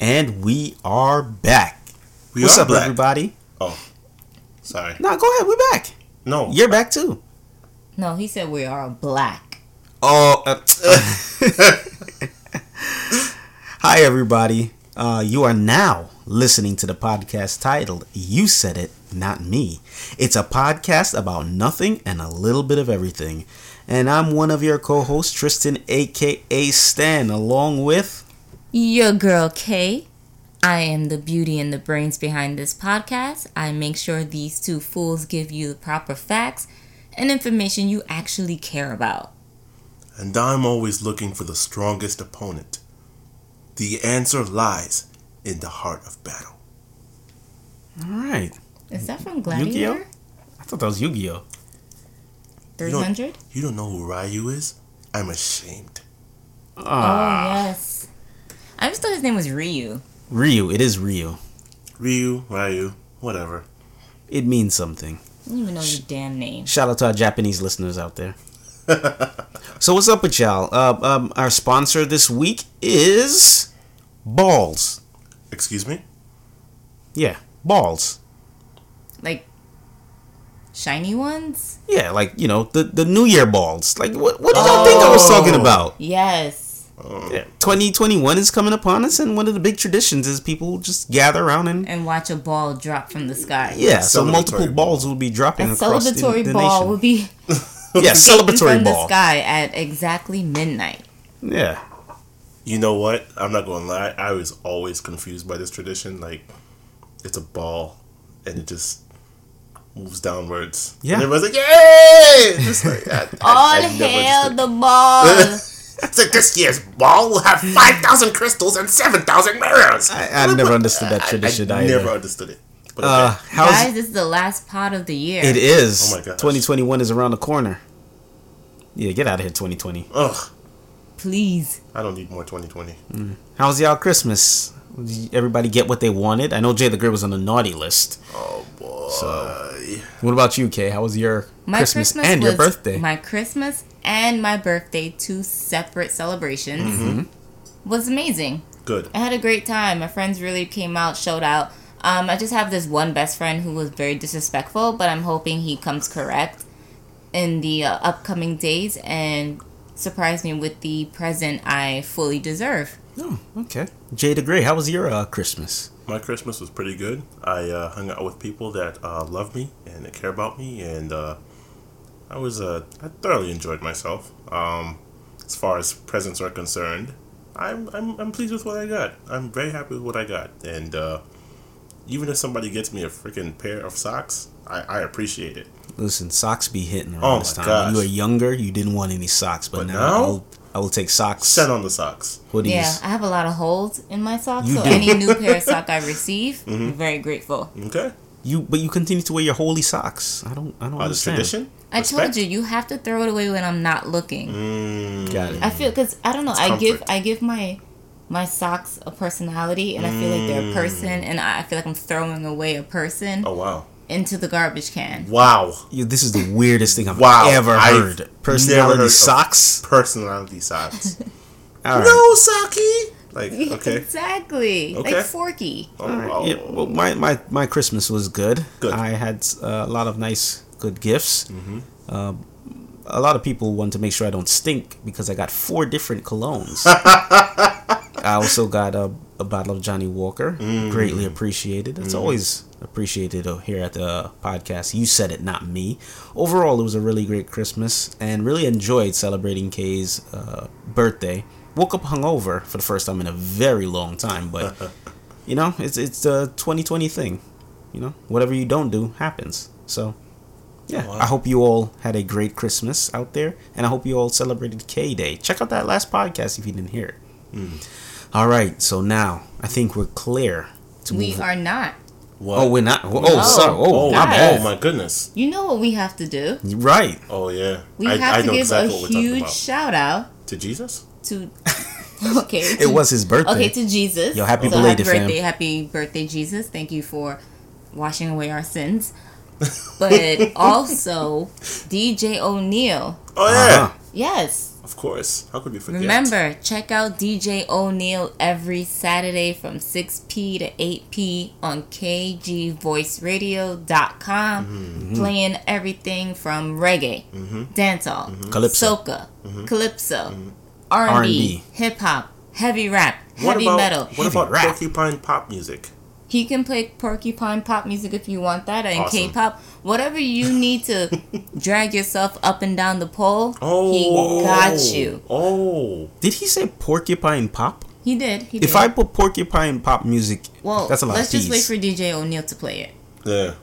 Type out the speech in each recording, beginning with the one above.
And we are back. We What's are up, black. everybody? Oh, sorry. No, go ahead. We're back. No, You're back too. No, he said we are black. Oh. uh, Hi, everybody. Uh, you are now listening to the podcast titled You Said It, Not Me. It's a podcast about nothing and a little bit of everything. And I'm one of your co hosts, Tristan, aka Stan, along with. Your girl Kay. I am the beauty and the brains behind this podcast. I make sure these two fools give you the proper facts and information you actually care about. and I'm always looking for the strongest opponent. The answer lies in the heart of battle. All right. Is that from Yu-Gi-Oh? I thought that was Yu Gi Oh! 300? You don't know who Ryu is? I'm ashamed. Oh, Ah, yes. I just thought his name was Ryu. Ryu. It is Ryu. Ryu, Ryu, whatever. It means something. I don't even know your damn name. Shout out to our Japanese listeners out there. so what's up with y'all? Uh, um, our sponsor this week is Balls. Excuse me? Yeah, Balls. Like, shiny ones? Yeah, like you know the the New Year balls. Like what what did y'all think I was talking Oh. about? Yes. Uh, yeah, 2021 is coming upon us, and one of the big traditions is people just gather around and And watch a ball drop from the sky. yeah. So Celebratory multiple ball. balls will be A dropping across the, celebratory the ball nation. will be yeah, celebratory from celebratory the ball. sky at exactly midnight. Yeah. You know what? I'm not going to lie. I was always confused by this tradition. Like, it's a ball, and it just moves downwards. Yeah. And everyone's like, yay! Just like, I, I- All I never hail understood. the ball. It's like, this year's ball will have 5,000 crystals and 7,000 mirrors. I, I never understood that tradition I either. never understood it. But okay. Uh, how's Guys, this is the last pot of the year. it is? Oh my god. 2021 is around the corner. Yeah, get out of here, 2020. Ugh. Please. I don't need more 2020. How's y'all Christmas? Did everybody get what they wanted? I know Jay the Gray was on the naughty list. Oh, boy. So, What about you, Kay? How was your My Christmas, Christmas, and was your birthday? My Christmas and my birthday, two separate celebrations, Mm-hmm. was amazing. Good. I had a great time. My friends really came out, showed out. Um, I just have this one best friend who was very disrespectful, but I'm hoping he comes correct in the uh, upcoming days and surprise me with the present I fully deserve. oh, okay. Jay the Gray, how was your uh, Christmas? My Christmas was pretty good. I uh, hung out with people that uh, love me and that care about me, and uh, I was uh, I thoroughly enjoyed myself. Um, as far as presents are concerned, I'm, I'm I'm pleased with what I got. I'm very happy with what I got, and uh, even if somebody gets me a freaking pair of socks, I, I appreciate it. Listen, socks be hitting around Oh this my time. When you gosh. were younger, you didn't want any socks, but, But now, now? I'll, I will take socks. Send on the socks. hoodies. Yeah, I have a lot of holes in my socks, You so do. any new pair of sock I receive, Mm-hmm. I'm very grateful. Okay. You, but you continue to wear your holy socks. I don't, I don't Uh, the understand. tradition. I told you, you have to throw it away when I'm not looking. Mm, Got it. I feel because I don't know. It's I give. I give my my socks a personality, and I feel like they're a person, and I feel like I'm throwing away a person Oh wow. into the garbage can. Wow. You, this is the weirdest thing I've Wow, ever I've heard. Personality heard of- socks. Personality socks. All right. No, Saki. Like okay. exactly. Okay. Like Forky. Oh, All right. oh, Yeah, well, my, my, my Christmas was good. Good. I had uh, a lot of nice, good gifts. Mm-hmm. Uh, a lot of people want to make sure I don't stink because I got four different colognes. I also got a, a bottle of Johnnie Walker. Mm. Greatly appreciated. It's always appreciated here at the podcast. You said it, not me. Overall, it was a really great Christmas and really enjoyed celebrating Kay's uh, birthday. Woke up hungover for the first time in a very long time, but you know, it's it's a 2020 thing. You know, whatever you don't do happens. So, yeah, Wow. I hope you all had a great Christmas out there, and I hope you all celebrated K Day. Check out that last podcast if you didn't hear it. Hmm. All right, so now I think we're clear to We move. are not. What? Oh, we're not. Oh, No. sorry. Oh, Oh, my guys. oh my goodness. You know what we have to do? Right. Oh yeah. We I, have I to know give exactly a what we're talking huge shout out To Jesus? to. okay. It to- was his birthday. Okay, to Jesus. Yo, happy so belated, happy fam. birthday, happy birthday, Jesus. Thank you for washing away our sins. But also DJ O'Neill. Oh yeah. Uh-huh. Yes. Of course. How could we forget? Remember, check out DJ O'Neill every Saturday from 6p to 8p on kgvoiceradio.com, Mm-hmm. playing everything from reggae, dancehall, Mm-hmm. Calypso. soca, calypso, R&B, R&B. hip hop, heavy rap, What heavy about metal. what Heavy about rap. porcupine pop music? He can play porcupine pop music if you want that, and Awesome. K-pop, whatever you need to drag yourself up and down the pole. Oh, he got you. Oh, Did he say porcupine pop? He did. He did. If I put porcupine pop music, well, that's a lot let's of just wait for DJ O'Neill to play it. yeah.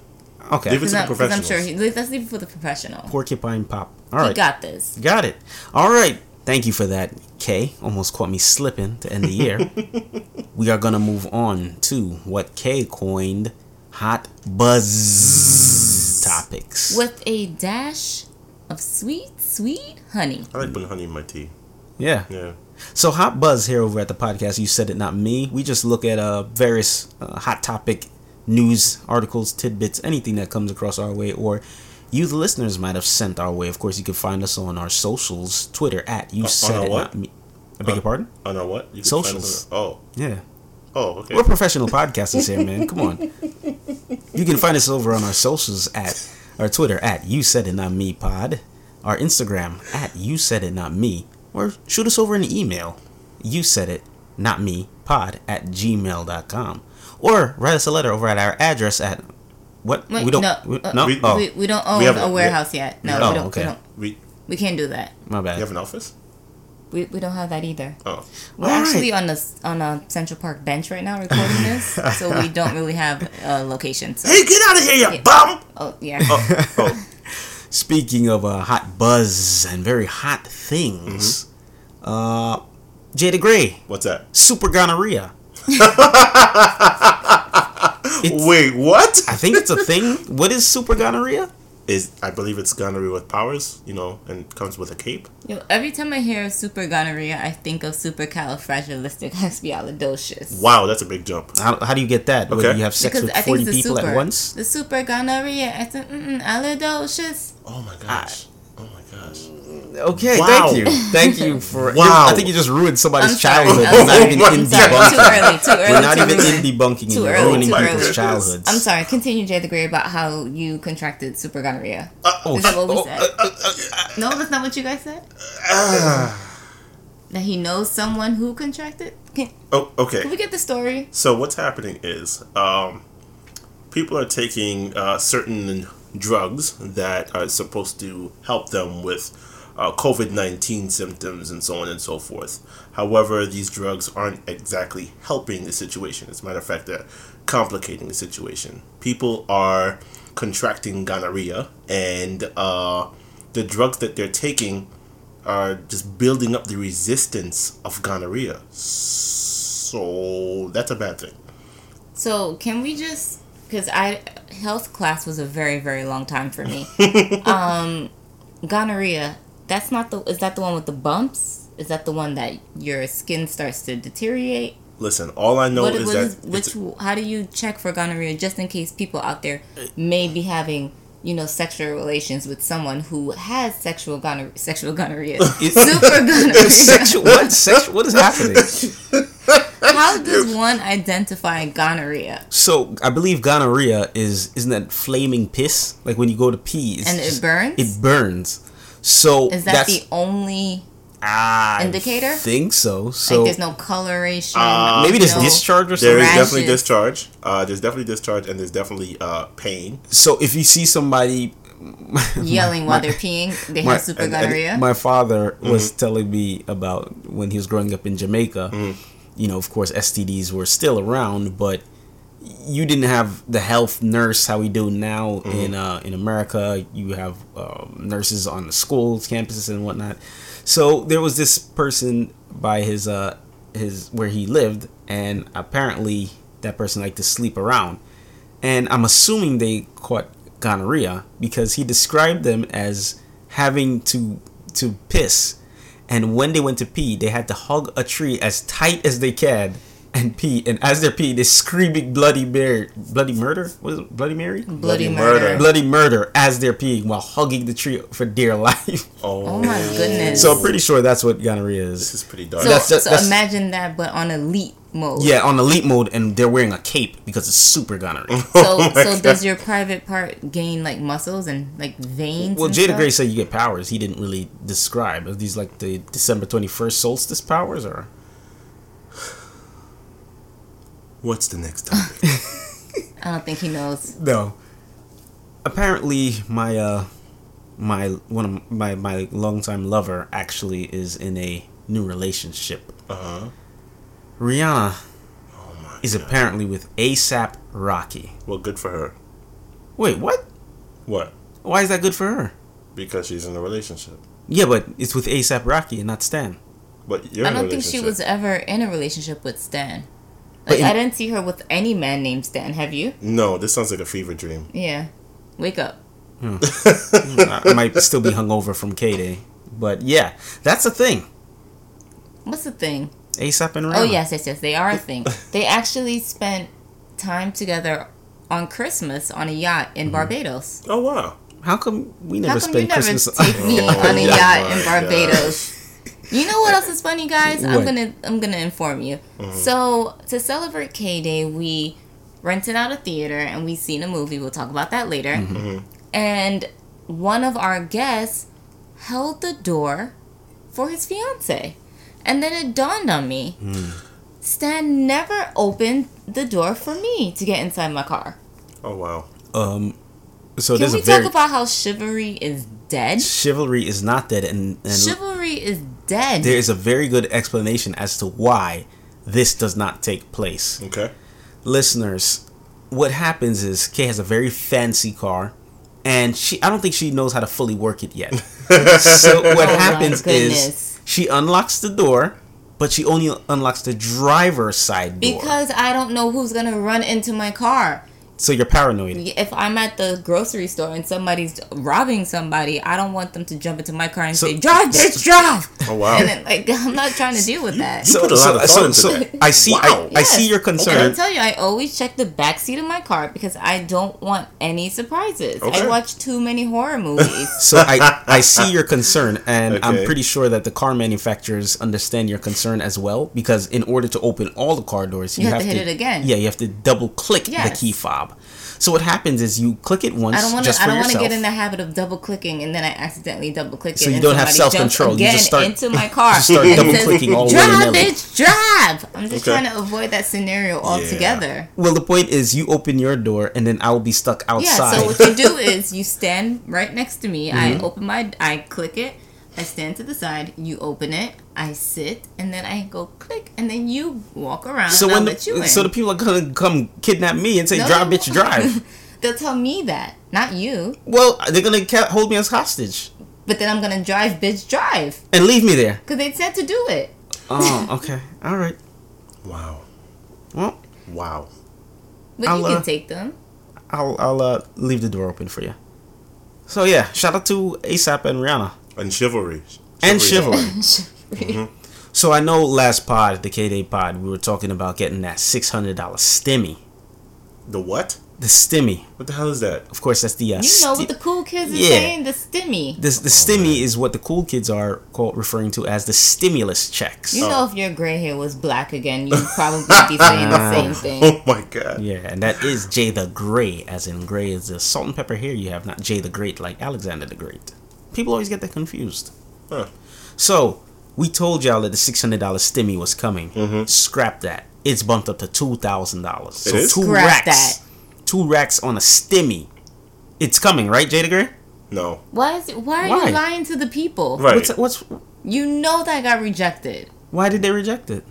okay. Leave it Because to the I'm, 'cause I'm sure he, let's leave it for the professional. Porcupine pop. All right. He got this. Got it. All right. Thank you for that, Kay. Almost caught me slipping to end the year. we are going to move on to what Kay coined hot buzz topics. With a dash of sweet, sweet honey. I like putting honey in my tea. Yeah. Yeah. So hot buzz here over at the podcast. You said it, not me. We just look at uh, various uh, hot topic news articles, tidbits, anything that comes across our way, or you, the listeners, might have sent our way. Of course, you can find us on our socials, Twitter at you oh, on said it, not me. I beg your uh, pardon? On our what? You Socials. find us on- Oh. Yeah. Oh, okay. We're professional podcasters here, man. Come on. You can find us over on our socials at our Twitter at You Said It Not Me Pod, our Instagram at You Said It Not Me, or shoot us over an email, You Said It Not Me Pod at gmail.com. Or write us a letter over at our address at what? Wait, we don't. no, we- uh, no? we- oh, We, we don't own We have a a- warehouse yet. No, Oh, we, don't, okay. we don't. we We can't do that. my bad. you have an office? We, we don't have that either. Oh. We're All actually on the on a Central Park bench right now recording this, so we don't really have a location. So, Hey, get out of here, you Yeah. bum! oh yeah. Oh, oh. Speaking of uh, hot buzz and very hot things, uh, Jay the Gray, What's that? super gonorrhea. It's- Wait, what? I think it's a thing. What is super gonorrhea? Is I believe it's gonorrhea with powers, you know, and comes with a cape. Yo, every time I hear super gonorrhea, I think of supercalifragilisticexpialidocious. Wow. Wow, that's a big jump. How, how do you get that? Whether Okay. you have sex Because with 40 people super. at once? The super gonorrhea. It's a, mm, alidocious. Oh my gosh. My gosh. Okay, Wow. thank you. Thank you for. Wow. I think you just ruined somebody's I'm sorry. childhood. I'm We're not sorry. even in my Sorry, too debunking. early. Too early. We're not to even ruin. in debunking. Too You're early, ruining too people's early. childhoods. I'm sorry. Continue, Jay the Gray, about how you contracted super gonorrhea. Oh, Is that what we oh, said? uh, uh, no, that's not what you guys said. Ah. That he knows someone who contracted. Can, Oh, okay. can okay. we get the story? So what's happening is, um, people are taking uh, certain drugs that are supposed to help them with uh, COVID nineteen symptoms and so on and so forth. However, these drugs aren't exactly helping the situation. As a matter of fact, they're complicating the situation. People are contracting gonorrhea, and uh, the drugs that they're taking are just building up the resistance of gonorrhea. So that's a bad thing. So can we just because I health class was a very very long time for me. um, gonorrhea. That's not the. Is that the one with the bumps? Is that the one that your skin starts to deteriorate? Listen, all I know what, is what that is, which? How do you check for gonorrhea? Just in case people out there may be having. You know, sexual relations with someone who has sexual gonorrhea. Sexual gonorrhea. Super gonorrhea. sexual, what? Sexual, what is happening? How does one identify gonorrhea? So I believe gonorrhea is isn't that flaming piss? Like when you go to pee, And it just- burns? It burns. So Is that that's, the only I indicator? Think so. So like there's no coloration. Uh, maybe there's no- discharge or there something. is definitely discharge. Uh, there's definitely discharge, and there's definitely uh, pain. So if you see somebody yelling while they're peeing. They my- have super and- and gonorrhea. My father was Mm-hmm. telling me about when he was growing up in Jamaica. You know, of course, STDs were still around, but you didn't have the health nurse how we do now Mm-hmm. in uh, in America. You have um, nurses on the schools, campuses, and whatnot. So there was this person by his uh his where he lived, and apparently that person liked to sleep around. And I'm assuming they caught gonorrhea because he described them as having to to piss, and when they went to pee, they had to hug a tree as tight as they can and pee, and as they're peeing, they're screaming bloody Mary, bloody murder. What is it? Bloody Mary? Bloody, Bloody murder. murder. Bloody murder as they're peeing while hugging the tree for dear life. Oh, Oh my goodness. so I'm pretty sure that's what gonorrhea is. This is. is pretty dark. So, That's- that's- so that's- imagine that, but on elite mode. Yeah, on elite mode, and they're wearing a cape because it's super gonorrhea. So, Oh my so God. does your private part gain like muscles and like veins? Well, Jada stuff? Gray said you get powers. He didn't really describe. Are these like the December 21st solstice powers or? What's the next topic? I don't think he knows. No. Apparently, my uh, my one of my my longtime lover actually is in a new relationship. uh huh. Rihanna Oh my. is apparently with ASAP Rocky. Well, good for her. Wait, what? What? Why is that good for her? Because she's in a relationship. Yeah, but it's with ASAP Rocky and not Stan. But you're I in a don't think she was ever in a relationship with Stan. But Like in- I didn't see her with any man named Stan. Have you? No, this sounds like a fever dream. Yeah. Wake up. I I might still be hungover from K Day, but yeah, that's a thing. What's the thing? ASAP and Rihanna. Oh yes, yes, yes. They are a thing. they actually spent time together on Christmas on a yacht Mm-hmm. in Barbados. Oh wow. How come we never How come spend you never Christmas? take me Oh on a my yacht in God. Barbados? You know what else is funny, guys? I'm gonna I'm gonna inform you. Mm-hmm. So to celebrate K Day, we rented out a theater and we seen a movie. We'll talk about that later. Mm-hmm. And one of our guests held the door for his fiance, and then it dawned on me. Hmm. Stan never opened the door for me to get inside my car. Oh wow. um, so Can there's we a very talk about how chivalry is dead? chivalry is not dead, and, and Chivalry is dead. there is a very good explanation as to why this does not take place. Okay. Listeners, what happens is Kay has a very fancy car, and she I don't think she knows how to fully work it yet. so what Oh happens is she unlocks the door, but she only unlocks the driver's side door. because I don't know who's gonna run into my car. So you're paranoid. If I'm at the grocery store and somebody's robbing somebody, I don't want them to jump into my car and So- say, "Drive, bitch, drive!" Oh wow. And then, like, I'm not trying to deal with that. So, put a lot so, of thought so, into so that. I see Wow. I, I see Yes. your And I concern. tell you, I always check the back seat of my car because I don't want any surprises. Okay. I watch too many horror movies. So I I see your concern, and I'm pretty sure that the car manufacturers understand your concern as well. Because in order to open all the car doors, You have to hit it again. Yeah, you have to double click the key fob. So what happens is you click it once I don't want to. I don't want to get in the habit of double clicking and then I accidentally double click it. So you and don't have somebody jumps self-control. You Again just start- into my car. just start double-clicking all Drive, willy-nilly." bitch, drive. I'm just Okay. trying to avoid that scenario altogether. well, the point is you open your door, and then I will be stuck outside. Yeah. So what you do is you stand right next to me. Mm-hmm. I open my. I click it. I stand to the side. You open it. I sit, and then I go click, and then you walk around. so and I'll when let you the, in. so the people are gonna come kidnap me and say, No, "Drive, bitch, drive." They'll tell me that, not you. well, they're gonna hold me as hostage But then I'm gonna drive, bitch, drive, and leave me there. because they said to do it. Oh, okay, all right. Wow. Well, Wow. But I'll, you can uh, take them. I'll I'll uh, leave the door open for you. So yeah, shout out to ASAP and Rihanna And chivalry. and Chivalry's chivalry. So I know last pod, the K Day pod, we were talking about getting that six hundred dollar stimmy. The what? The stimmy, What the hell is that? of course, that's the uh, You know sti- what the cool kids are Yeah. saying? The stimmy. the the stimmy is what the cool kids are called referring to as the stimulus checks. You Oh. know, if your gray hair was black again, you'd probably be saying the same thing. Oh my god. Yeah, and that is Jay the Gray, as in Gray is the salt and pepper hair you have, not Jay the Great like Alexander the Great. People always get that confused. Huh. So we told y'all that the six hundred dollar stimmy was coming. Mm-hmm. Scrap that. It's bumped up to two thousand dollars. So is? two Scrap racks. that. Two racks on a stimmy. It's coming, right, Jay the Gray? No. Why is it, why are Why? you lying to the people? Right. What's what's You know that got rejected. why did they reject it?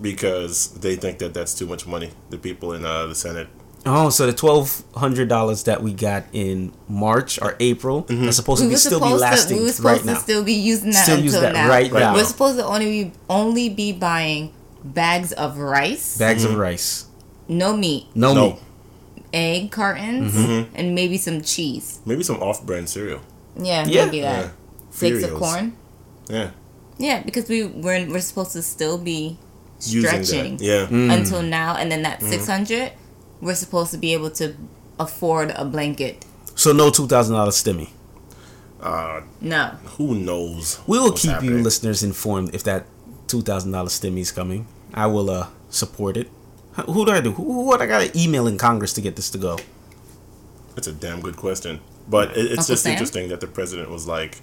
Because they think that that's too much money. The people in uh, the Senate. Oh, so the twelve hundred dollars that we got in March or April Mm-hmm. are supposed We to be were still be supposed to. lasting We were right supposed now. still be using that Still until use that now. right Right now. We're supposed to only be, only be buying bags of rice, Bags Mm-hmm. of rice. no meat, No, No. meat. egg cartons, Mm-hmm. and maybe some cheese. Maybe some off-brand cereal. Yeah, Yeah. maybe that. Yeah. Flakes of corn. Yeah. Yeah, because we we're we're supposed to still be Using that. stretching Yeah. until now, and then that Mm-hmm. 600, we're supposed to be able to afford a blanket. So no two thousand dollar stimmy. Uh, No. who knows? We will what's keep you listeners informed if that two thousand dollar stimmy is coming. I will uh support it. Who do I do? Who, who what I got to email in Congress to get this to go? That's a damn good question. But it, it's Uncle just Sam? interesting that the president was like,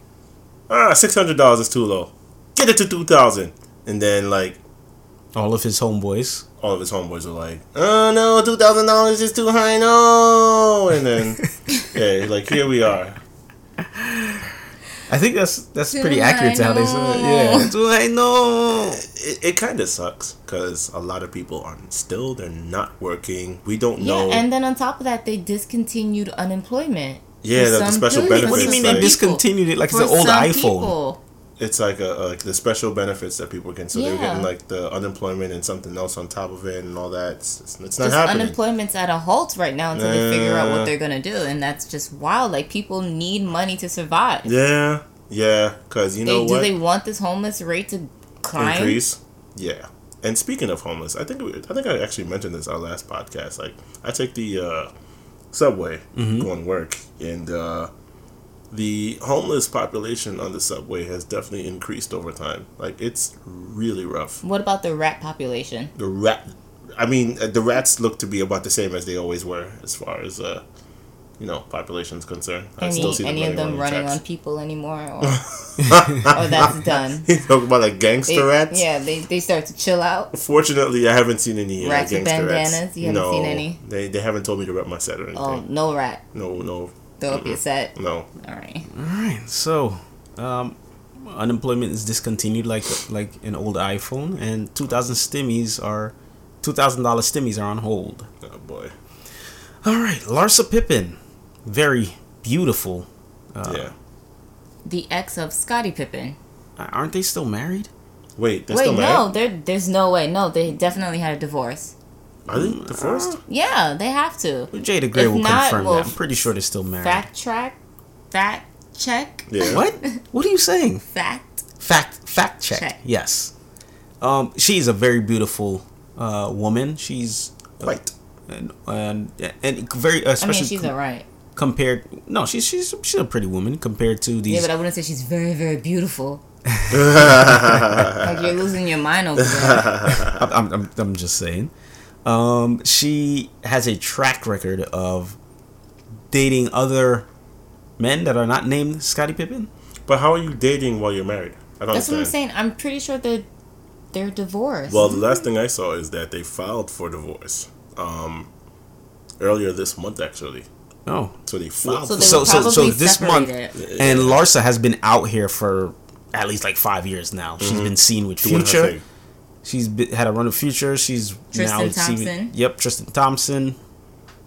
ah, six hundred dollars is too low. Get it to two thousand. And then like All of his homeboys. All of his homeboys were like, oh no, two thousand dollars is too high, no. And then yeah, like here we are. I think that's that's Too pretty accurate to how they say it. Yeah. Do I know? It, it kind of sucks because a lot of people are still they're not working. We don't Yeah, know. and then on top of that, they discontinued unemployment. Yeah, the- the special benefits, What do you of mean like- they discontinued it like it's an old iPhone? people. It's like a, like the special benefits that people can. So they're getting like the unemployment and something else on top of it and all that. It's, it's, it's not Just happening. unemployment's at a halt right now until they figure out what they're gonna do, and that's just wild. Like people need money to survive. Yeah, yeah, because you They, know do what? they want this homeless rate to climb? Increase. Yeah. And speaking of homeless, I think I think I actually mentioned this our last podcast. Like, I take the uh, subway going to work, and uh, the homeless population on the subway has definitely increased over time. Like, it's really rough. What about the rat population? The rat, I mean, uh, the rats look to be about the same as they always were, as far as uh, you know, population's concerned. I Any still see any of them running on people anymore, or, or that's done? You talk about like gangster They- rats. Yeah, they, they start to chill out. Fortunately, I haven't seen any uh, Rats with gangster bandanas? rats. You haven't no, seen any? They they haven't told me to rep my set or anything. Oh, no rat. No, no, Throw up your set. no. All right. All right. So, um, unemployment is discontinued like like an old iPhone, and two thousand stimmies are two thousand dollar stimmies are on hold. Oh boy. All right, Larsa Pippen, very beautiful. Uh, yeah. The ex of Scottie Pippen. Aren't they still married? Wait, they're Wait, still no, there, there's no way. No, they definitely had a divorce. Are they divorced? Yeah, they have to. Jay the Gray If will not, confirm well, that. I'm pretty sure they're still married. Fact track, fact check, yeah. What? What are you saying? fact. Fact fact check. Check. Yes. Um, she's a very beautiful uh, woman. She's uh, White. and and, and very I especially mean, she's alright. compared. No, she's she's she's a pretty woman compared to these. Yeah, but I wouldn't say she's very, very beautiful. like you're losing your mind over there. I'm, I'm, I'm, I'm just saying. Um, she has a track record of dating other men that are not named Scottie Pippen. But how are you dating while you're married? I don't That's what I'm saying. I'm pretty sure they're they're divorced. Well, the last thing I saw is that they filed for divorce. Um, earlier this month, actually. Oh, So they filed. so for they so so so probably this month, and Larsa has been out here for at least like five years now. She's been seen with Mm-hmm. doing her Future. Thing. She's been, had a run of Future. She's Tristan now seen- Thompson. Yep, Tristan Thompson,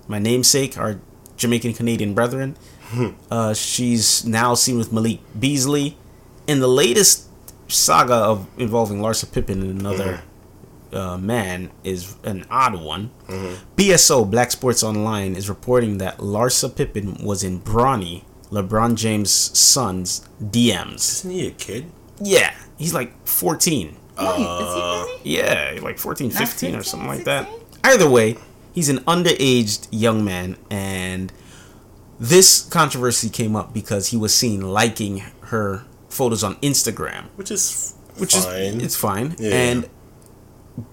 my namesake, our Jamaican Canadian brethren. uh, she's now seen with Malik Beasley. In the latest saga of involving Larsa Pippen and another uh, man is an odd one. BSO Black Sports Online is reporting that Larsa Pippen was in Bronny, LeBron James' son's DMs. Isn't he a kid? Yeah, he's like 14. Wait, is he really? Yeah, like 14, Not 15 or 15, something like that. Either way, he's an underaged young man, and this controversy came up because he was seen liking her photos on Instagram, Which is which fine. is it's fine. Yeah. And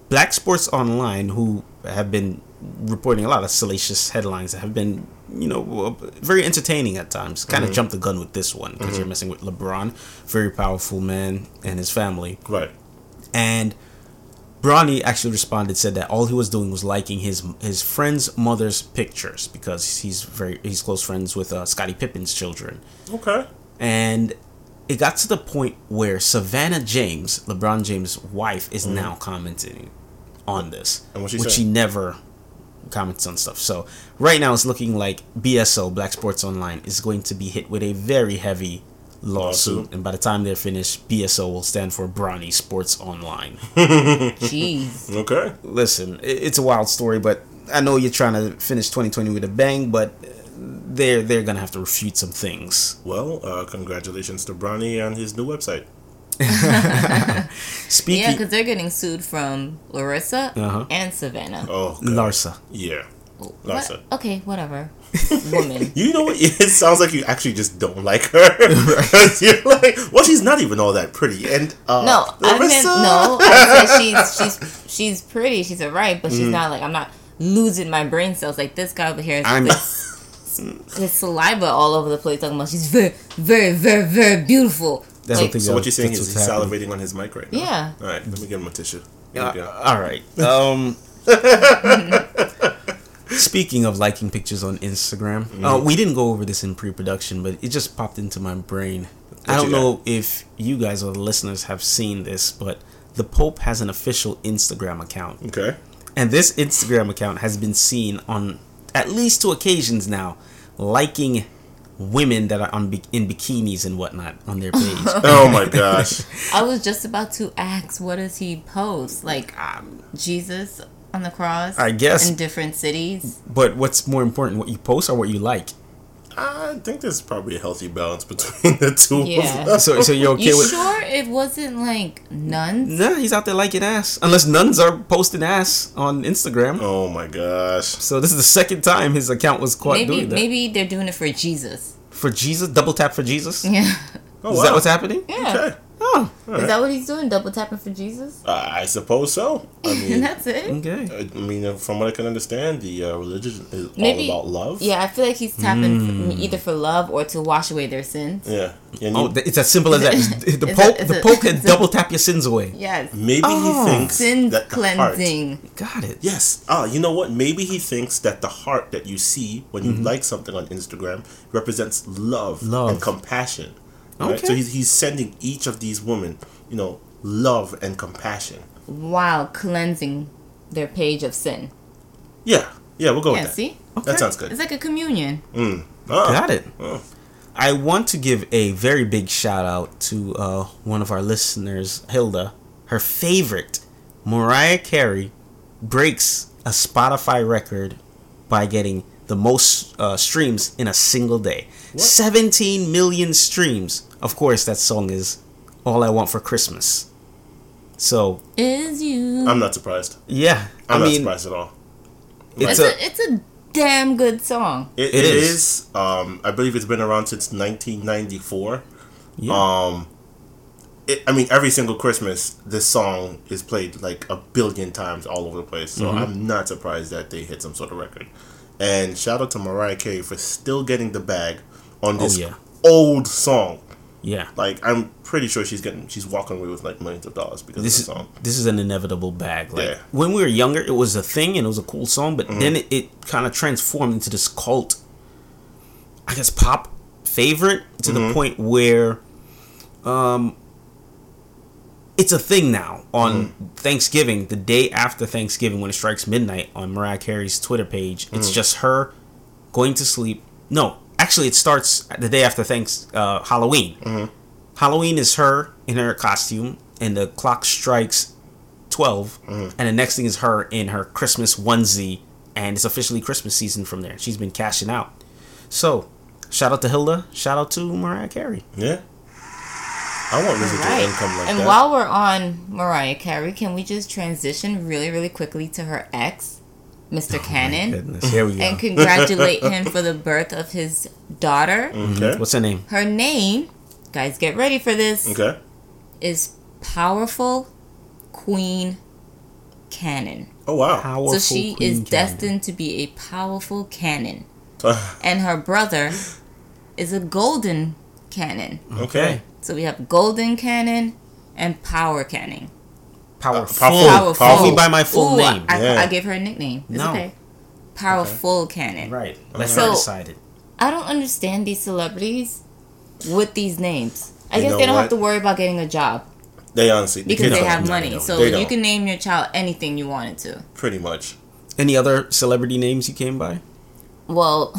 Black Sports Online, who have been reporting a lot of salacious headlines that have been, you know, very entertaining at times, kind of Mm-hmm. jumped the gun with this one because you're messing with LeBron, very powerful man, and his family. right. And Bronny actually responded, said that all he was doing was liking his his friend's mother's pictures because he's very he's close friends with uh, Scottie Pippen's children, Okay. and it got to the point where Savannah James, LeBron James' wife, is now commenting on this. And what'd she which say? she never comments on stuff. So right now it's looking like BSO Black Sports Online is going to be hit with a very heavy lawsuit, Lawsuit. and by the time they're finished, BSO will stand for Bronny Sports Online. Jeez. Okay. Listen, it's a wild story, but I know you're trying to finish 2020 with a bang, but they're they're gonna have to refute some things. Well, uh, congratulations to Bronny on his new website. Speaking, Yeah, because they're getting sued from Larissa Uh-huh. and Savannah. Oh, God. Larsa. Yeah. What? Larsa. Okay, whatever. Woman. You know what? It sounds like you actually just don't like her. You're like, well, she's not even all that pretty. And uh, No, I meant no. I said she's she's she's pretty. She's alright, but Mm. she's not like I'm not losing my brain cells like this guy over here. is I'm- with his saliva all over the place talking about she's very very very very beautiful. That's Like, So what you're saying is he's happening. salivating on his mic right now. Yeah. All right, let me give him a tissue. There Uh, all right. Um, speaking of liking pictures on Instagram, Mm-hmm. uh, we didn't go over this in pre-production, but it just popped into my brain. I don't know if you guys or the listeners have seen this, but the Pope has an official Instagram account, Okay. and this Instagram account has been seen on at least two occasions now, liking women that are on bi- in bikinis and whatnot on their page. Oh my gosh. I was just about to ask, what does he post? Like Um, Jesus on the cross? I guess. in different cities. but what's more important, what you post or what you like? I think there's probably a healthy balance between the two. of Yeah. them. So, so you're okay you with? sure it wasn't like nuns? Nah, he's out there liking ass. Unless nuns are posting ass on Instagram. Oh my gosh. So this is the second time his account was caught Maybe doing that. maybe they're doing it for Jesus. For Jesus, double tap for Jesus. Yeah. Oh, Is wow. that what's happening? Yeah. Okay. Oh, Is that what he's doing? Double tapping for Jesus? Uh, I suppose so. I and mean, that's it. okay. I mean, uh, from what I can understand, the uh, religion is Maybe- all about love. Yeah, I feel like he's tapping for, either for love or to wash away their sins. Yeah. And Oh, you- it's as simple as that. The It's a- Pope, it's the a- Pope can a- double tap your sins away. Yes. maybe Oh. he thinks Sin that the heart. cleansing. Got it. Yes. Ah, you know what? Maybe he thinks that the heart that you see when you like something on Instagram represents love, Mm-hmm. Love. and compassion. Right? So he's, he's sending each of these women, you know, love and compassion. While cleansing their page of sin. Yeah. Yeah, we'll go Yeah, with that. see? Okay. That sounds good. It's like a communion. Mm. Ah. Got it. Oh. I want to give a very big shout out to uh, one of our listeners, Hilda. Her favorite, Mariah Carey, breaks a Spotify record by getting the most uh, streams in a single day. 17 million streams. Of course, that song is All I Want for Christmas. So, Is you. I'm not surprised. yeah. I'm I not mean, surprised at all. it's it's, a. a, it's a damn good song. It, It it is. is. Um, I believe it's been around since 1994. Yeah. Um, it, I mean, every single Christmas, this song is played like a billion times all over the place. So Mm-hmm. I'm not surprised that they hit some sort of record. And shout out to Mariah Carey for still getting the bag on this Oh, yeah. old song. yeah. Like I'm pretty sure she's getting, she's walking away with like millions of dollars because this of is the song. this is an inevitable bag. Like Yeah. when we were younger, it was a thing and it was a cool song, but Mm-hmm. then it, it kind of transformed into this cult. I guess pop favorite to Mm-hmm. the point where, um, it's a thing now on Mm-hmm. Thanksgiving, the day after Thanksgiving when it strikes midnight on Mariah Carey's Twitter page. It's Mm. just her going to sleep. No, actually, it starts the day after Thanks uh, Halloween. Mm-hmm. Halloween is her in her costume, and the clock strikes 12, Mm-hmm. and the next thing is her in her Christmas onesie, and it's officially Christmas season from there. She's been cashing out. So, shout out to Hilda, shout out to Mariah Carey. Yeah. I want residual Right. income like and that. while we're on Mariah Carey, can we just transition really, really quickly to her ex, Mr. Oh cannon, Goodness, here we go. and congratulate him for the birth of his daughter? Mm-hmm. Mm-hmm. okay. What's her name? Her name, guys, get ready for this, Okay. is Powerful Queen Cannon. Oh wow. Powerful So she Queen is Cannon. destined to be a powerful cannon. And her brother is a golden cannon. okay. So we have golden cannon and power cannon. Powerful. Uh, powerful. Powerful. Call me by my full Ooh, name. I, Yeah. I gave her a nickname. It's No. okay. Powerful cannon. Right. Let So- her decide it. I don't understand these celebrities with these names. I You guess they don't what? have to worry about getting a job They honestly because they don't. have No, money. they. So They you can name your child anything you wanted to. pretty much. Any other celebrity names you came by? Well,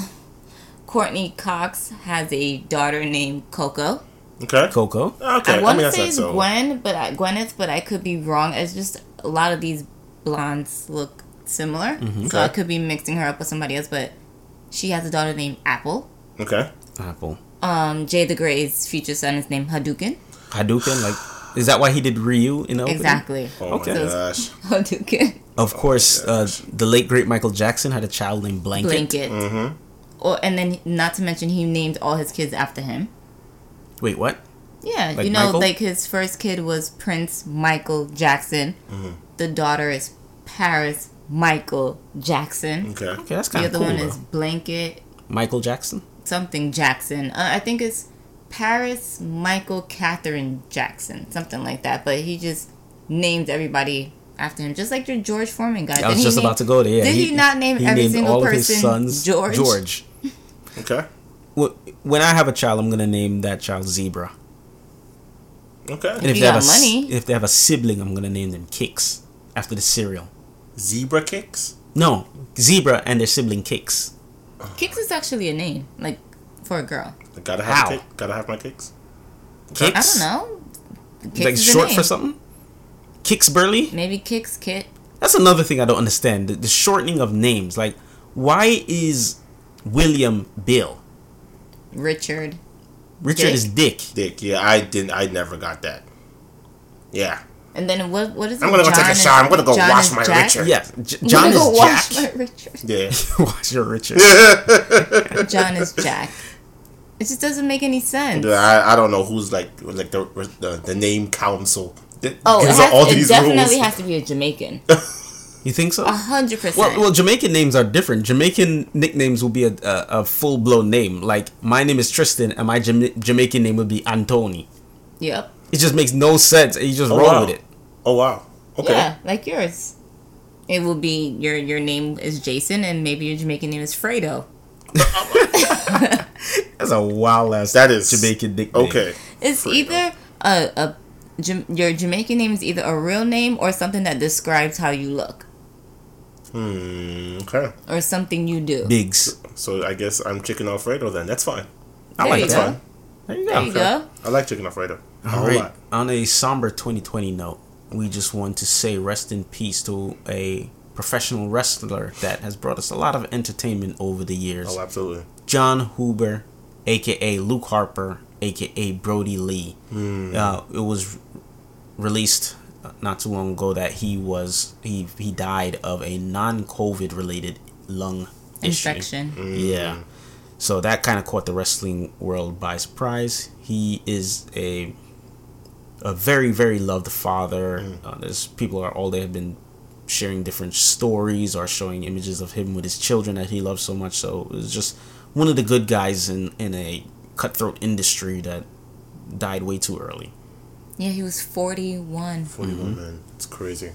Courteney Cox has a daughter named Coco. Okay. Coco. Okay. I want mean, to that's say not it's so. Gwen, but I, Gwyneth, but I could be wrong. It's just a lot of these blondes look similar, so Okay. I could be mixing her up with somebody else. But she has a daughter named Apple. Okay. Apple. Um, Jay the Gray's future son is named Hadouken. Hadouken, like Is that why he did Ryu in the opening? Exactly. Oh Okay. my gosh. Hadouken. Of course, Oh uh, the late great Michael Jackson had a child named Blanket. Blanket. Mm-hmm. Or and then not to mention he named all his kids after him. Wait, what? Yeah, Like you know, Michael? like his first kid was Prince Michael Jackson. Mm-hmm. The daughter is Paris Michael Jackson. Okay. Okay, that's The kind other of cool. The other one though. is Blanket Michael Jackson. something Jackson. Uh, I think it's Paris Michael Catherine Jackson, something like that. But he just named everybody after him, just like your George Foreman guy. I was just name- about to go there. Yeah, did he not name he every named single all of person his sons George? George. Okay. Wh- When I have a child, I'm gonna name that child Zebra. Okay. And if you they have got a s- money. if they have a sibling, I'm gonna name them Kicks after the cereal. Zebra kicks. No, Zebra and their sibling Kicks. Kicks is actually a name, like for a girl. I gotta have How? kick. Gotta have my kicks. Kicks. I don't know. Kicks Like is a short name. for something. Kicks Burley. Maybe Kicks Kit. That's another thing I don't understand. The, the shortening of names. Like, why is William Bill? Richard. Richard Dick? is Dick. Dick. Yeah, I didn't. I never got that. Yeah. And then what? What is it? I'm gonna go take a shower. I'm gonna go John wash my Jack? Richard. Yeah, J- I'm John gonna go is wash Jack. my Richard. Yeah. Wash your Richard. John is Jack. It just doesn't make any sense. I, I don't know who's like like the the, the name council. that Oh, it, has, out it these definitely rules. has to be a Jamaican. You think so? A hundred percent. Well, well, Jamaican names are different. Jamaican nicknames will be a, a, a full blown name. Like my name is Tristan, and my Jama- Jamaican name would be Antony. Yep. It just makes no sense. and You just Oh, roll wow. with it. Oh wow. Okay. Yeah, like yours. It will be your your name is Jason, and maybe your Jamaican name is Fredo. That's a wild ass. That is Jamaican nickname. Okay. It's Fredo. either a, a your Jamaican name is either a real name or something that describes how you look Hmm. Okay. or something you do. Bigs. So I guess I'm chicken Alfredo then. That's fine. I There like you that. go. There you go. There go. you go. I like chicken Alfredo. A All whole right. lot. On a somber 2020 note, we just want to say rest in peace to a professional wrestler that has brought us a lot of entertainment over the years. Oh, absolutely. Jon Huber, aka Luke Harper, aka Brodie Lee. Uh, it was released not too long ago that he was he he died of a non-COVID related lung issue. Infection. Yeah. So that kind of caught the wrestling world by surprise. He is a a very very loved father. Uh, there's people are all they have been sharing different stories or showing images of him with his children that he loves so much. So it was just one of the good guys in in a cutthroat industry that died way too early. Yeah, he was 41. 41 man. It's crazy.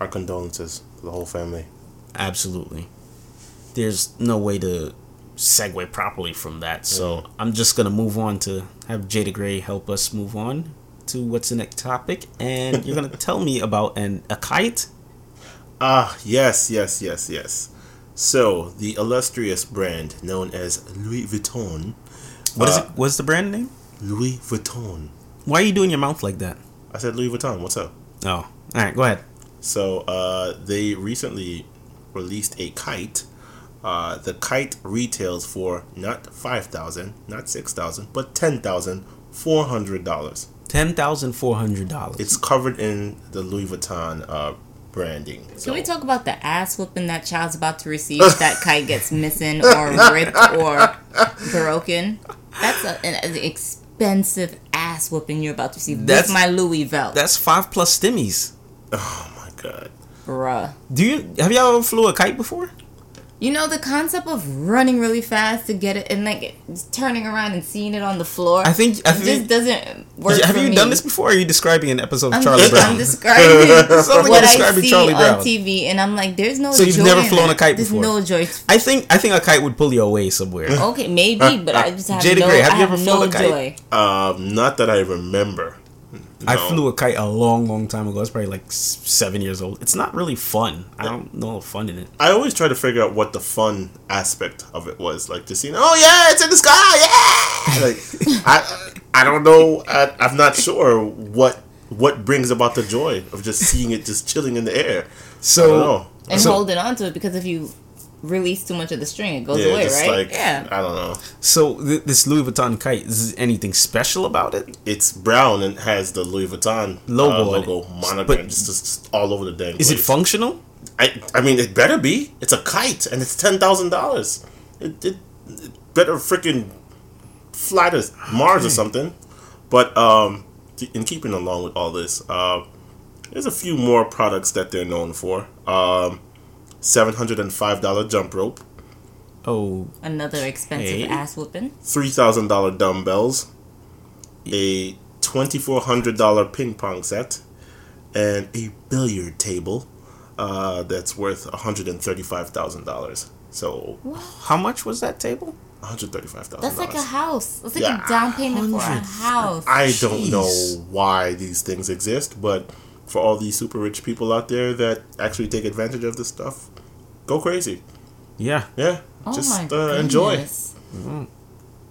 Our condolences to the whole family. Absolutely. There's no way to segue properly from that. So I'm just gonna move on to have Jay the Gray help us move on to what's the next topic, and you're gonna tell me about an a kite. Ah, yes, yes, yes, yes. So, the illustrious brand known as Louis Vuitton. What is Uh, it? What's the brand name? Louis Vuitton. Why are you doing your mouth like that? I said Louis Vuitton. What's up? Oh, all right. Go ahead. So, uh, they recently released a kite. Uh, the kite retails for not five thousand, not six thousand, but ten thousand four hundred dollars. Ten thousand four hundred dollars. It's covered in the Louis Vuitton uh, branding. Can we talk about the ass whooping that child's about to receive if that kite gets missing or ripped or broken? That's a, an, an expensive ass whooping you're about to see That's- with my Louis belt. That's five plus stimmies. Oh my god. Bruh. Do you have y'all ever flew a kite before? You know the concept of running really fast to get it and like turning around and seeing it on the floor. I think. I it just doesn't work. have for you me. done this before? Or are you describing an episode of I'm, Charlie just, Brown? I'm describing Sounds like what you're I see Charlie on TV, and I'm like, "There's no." So you've joy never in flown that. a kite There's before? no joy. I think. I think a kite would pull you away somewhere. Okay, maybe, but I just have Jada no. Gray, have I you have ever no flown a kite? joy. Um, not that I remember. I flew a kite a long, long time ago. I was probably like seven years old. It's not really fun. I don't know the fun in it. I always try to figure out what the fun aspect of it was. Like just seeing, oh yeah, it's in the sky, yeah. Like I, I don't know. I, I'm not sure what what brings about the joy of just seeing it just chilling in the air. I don't So know. and So- holding on to it because if you release too much of the string, it goes yeah, away, just right? like yeah. I don't know. So th- this Louis Vuitton kite is anything special about it? It's brown and has the Louis Vuitton Logo uh, logo monogram just, just all over the dang Is it functional? I I mean, it better be. It's a kite and it's ten thousand dollars. It, it it better freaking fly to Mars or something. But um, in keeping along with all this, uh, there's a few more products that they're known for. Um, seven hundred and five dollar jump rope, Oh, Another expensive Hey. ass whooping. three thousand dollar dumbbells, a twenty four hundred dollar ping pong set, and a billiard table uh, that's worth one hundred and thirty five thousand dollars. So how much was that table? one hundred thirty five thousand. That's like a house. That's like Yeah. a down payment for a house. I don't know why these things exist, but for all these super rich people out there that actually take advantage of this stuff, go crazy. Yeah. Yeah, oh just my uh, enjoy. goodness.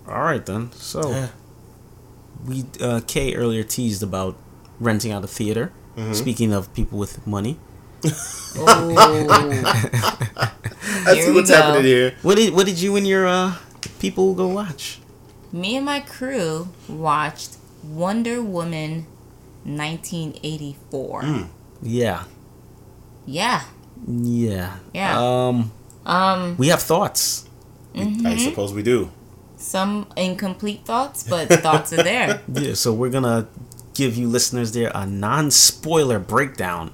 All right then. So Yeah. we uh, Kay earlier teased about renting out a theater. Mm-hmm. Speaking of people with money, Oh. That's Here what's go. happening here. what did what did you and your uh, people go watch? Me and my crew watched Wonder Woman 1984. Mm. Yeah, Yeah. yeah, Yeah. Um, Um, we have thoughts. I suppose we do. some incomplete thoughts, but thoughts are there. Yeah, so we're gonna give you listeners there a non-spoiler breakdown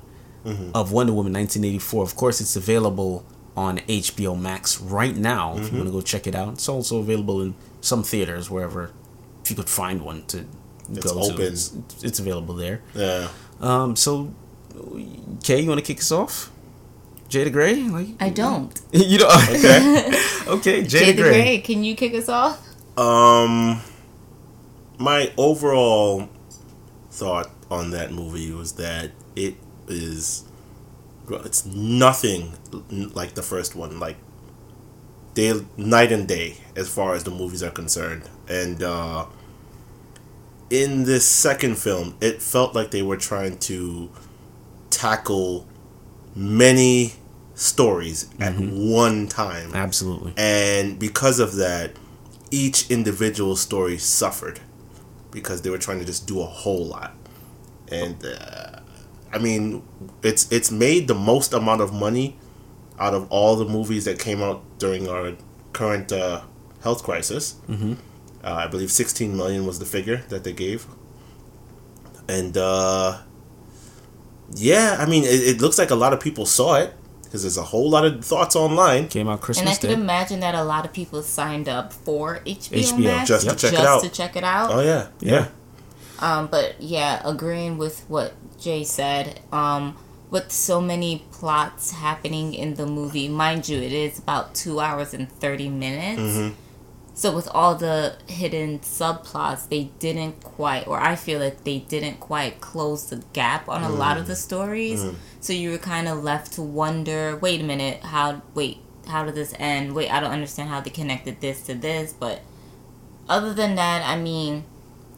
of Wonder Woman 1984. Of course, it's available on HBO Max right now. If you want to go check it out, it's also available in some theaters wherever if you could find one to It's go open. to. It's, it's available there. Yeah. Um, so, Kay, you want to kick us off? Jada Gray, like I don't. you know. Okay. okay, Jada, Jay the Gray. Gray, can you kick us off? Um, my overall thought on that movie was that it is, it's nothing like the first one. Like day, night and day as far as the movies are concerned. And uh, in this second film, it felt like they were trying to tackle many stories at one time Absolutely. and because of that each individual story suffered because they were trying to just do a whole lot and uh, i mean it's it's made the most amount of money out of all the movies that came out during our current uh, health crisis mm-hmm. Uh, i believe 16 million was the figure that they gave and uh, yeah i mean it, it looks like a lot of people saw it because there's a whole lot of thoughts online Came out Christmas. And I Christmas could Day. imagine that a lot of people signed up for HBO, HBO, Max just to check it out. to check it out. oh yeah yeah Um, but yeah, agreeing with what Jay said. Um, with so many plots happening in the movie, mind you, it is about two hours and thirty minutes. Mm-hmm. So with all the hidden subplots, they didn't quite, or I feel like they didn't quite close the gap on a lot Mm. of the stories. So you were kind of left to wonder, wait a minute, how? Wait, how did this end? Wait, I don't understand how they connected this to this. But other than that, I mean,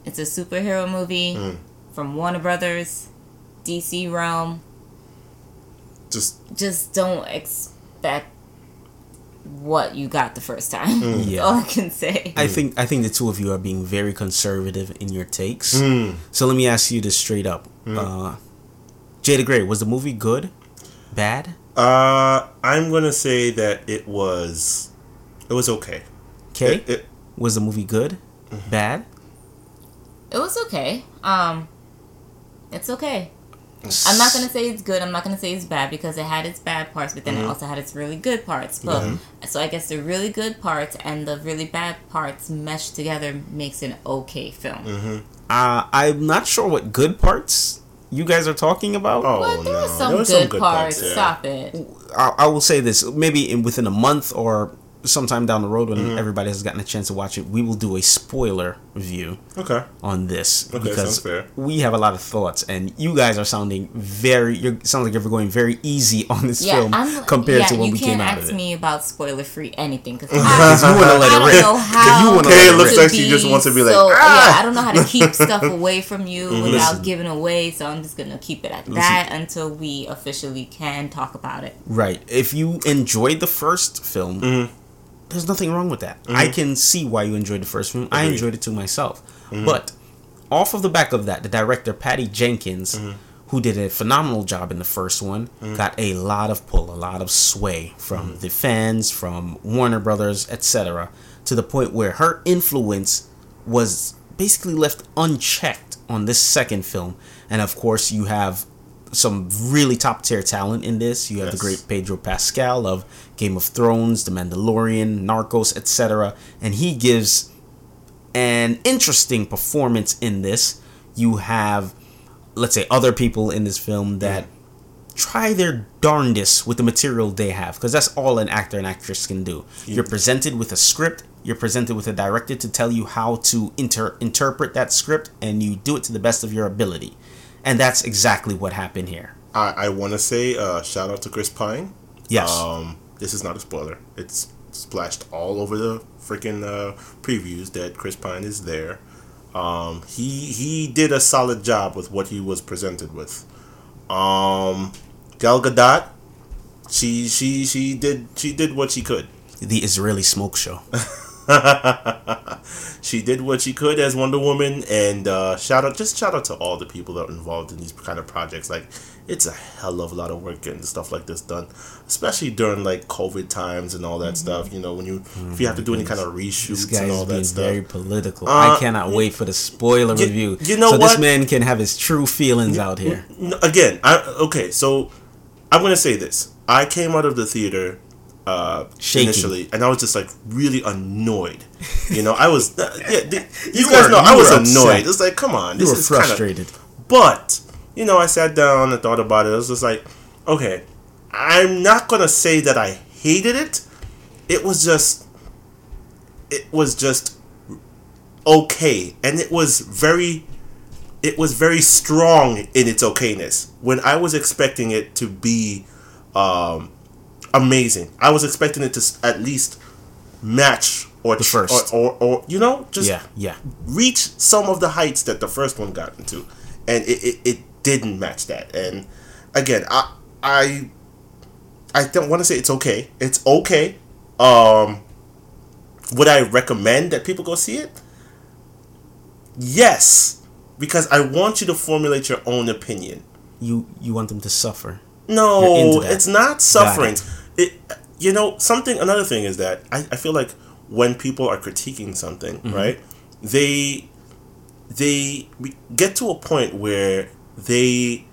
it's a superhero movie Mm. from Warner Brothers, DC Realm. just Just don't expect what you got the first time. That's Yeah. all I can say. I think I think the two of you are being very conservative in your takes. Mm. So let me ask you this straight up. Uh, Jay the Gray, was the movie good? Bad? Uh, I'm gonna say that it was, it was okay. Okay. It, it, was the movie good? Bad? It was okay. Um, it's okay. I'm not gonna say it's good. I'm not gonna say it's bad because it had its bad parts, but then it mm-hmm. also had its really good parts. But mm-hmm. so I guess the really good parts and the really bad parts meshed together makes an okay film. Uh, I'm not sure what good parts you guys are talking about. oh But there no, were some there were good, some good parts. parts. yeah. Stop it. I, I will say this: maybe in within a month or sometime down the road when everybody has gotten a chance to watch it, we will do a spoiler review Okay. on this Okay, because sounds fair. we have a lot of thoughts, and you guys are sounding very. You sound like you're going very easy on this Yeah, film I'm, compared yeah, to when you we can't came out ask of it. you can ask me about spoiler free anything because Because you want to let I it don't rip. know how. You wanna Okay, let it it looks like she just wants to be like, so, "Ah!" yeah, I don't know how to keep stuff away from you without Listen. giving away, so I'm just gonna keep it at that until we officially can talk about it. Right. If you enjoyed the first film, Mm-hmm. There's nothing wrong with that. I can see why you enjoyed the first film. I enjoyed it too myself. Mm-hmm. But off of the back of that, the director Patty Jenkins, Mm-hmm. who did a phenomenal job in the first one, got a lot of pull, a lot of sway from Mm-hmm. the fans, from Warner Brothers, etc., to the point where her influence was basically left unchecked on this second film. And of course, you have some really top tier talent in this. You have the great Pedro Pascal of Game of Thrones, The Mandalorian, Narcos, etc. And he gives an interesting performance in this. You have, let's say, other people in this film that try their darndest with the material they have, because that's all an actor and actress can do. You're presented with a script. You're presented with a director to tell you how to inter- interpret that script, and you do it to the best of your ability. And that's exactly what happened here. I, I want to say uh, shout out to Chris Pine. Yes. Um, this is not a spoiler. It's splashed all over the freaking uh, previews that Chris Pine is there. Um, he he did a solid job with what he was presented with. Um, Gal Gadot, she she she did she did what she could. the Israeli smoke show. she did what she could as Wonder Woman, and uh, shout out, just shout out to all the people that are involved in these kind of projects. Like, it's a hell of a lot of work getting stuff like this done, especially during like COVID times and all that stuff. You know, when you if you have to do any kind of reshoots and all that stuff. very political. Uh, I cannot wait for the spoiler you- review. you know so this man can have his true feelings out here. Again, I okay. So I'm gonna say this. I came out of the theater uh, initially, and I was just like really annoyed. You know, I was. Uh, yeah, the, you, You guys were- know I was annoyed. It's like, come on, You this were is kinda- frustrated. But you know, I sat down and thought about it. I was just like, okay, I'm not gonna say that I hated it. It was just, it was just okay, and it was very, it was very strong in its okayness. When I was expecting it to be, um, amazing, I was expecting it to at least match or The first. or, or, or you know just Yeah, yeah. reach some of the heights that the first one got into, and it, it, it didn't match that. And again, I I I don't want to say it's okay. It's okay. Um, would I recommend that people go see it? Yes, because I want you to formulate your own opinion. You you want them to suffer. No, it's not suffering. It. you know, something. Another thing is that I, I feel like when people are critiquing something, Mm-hmm. right? They they get to a point where they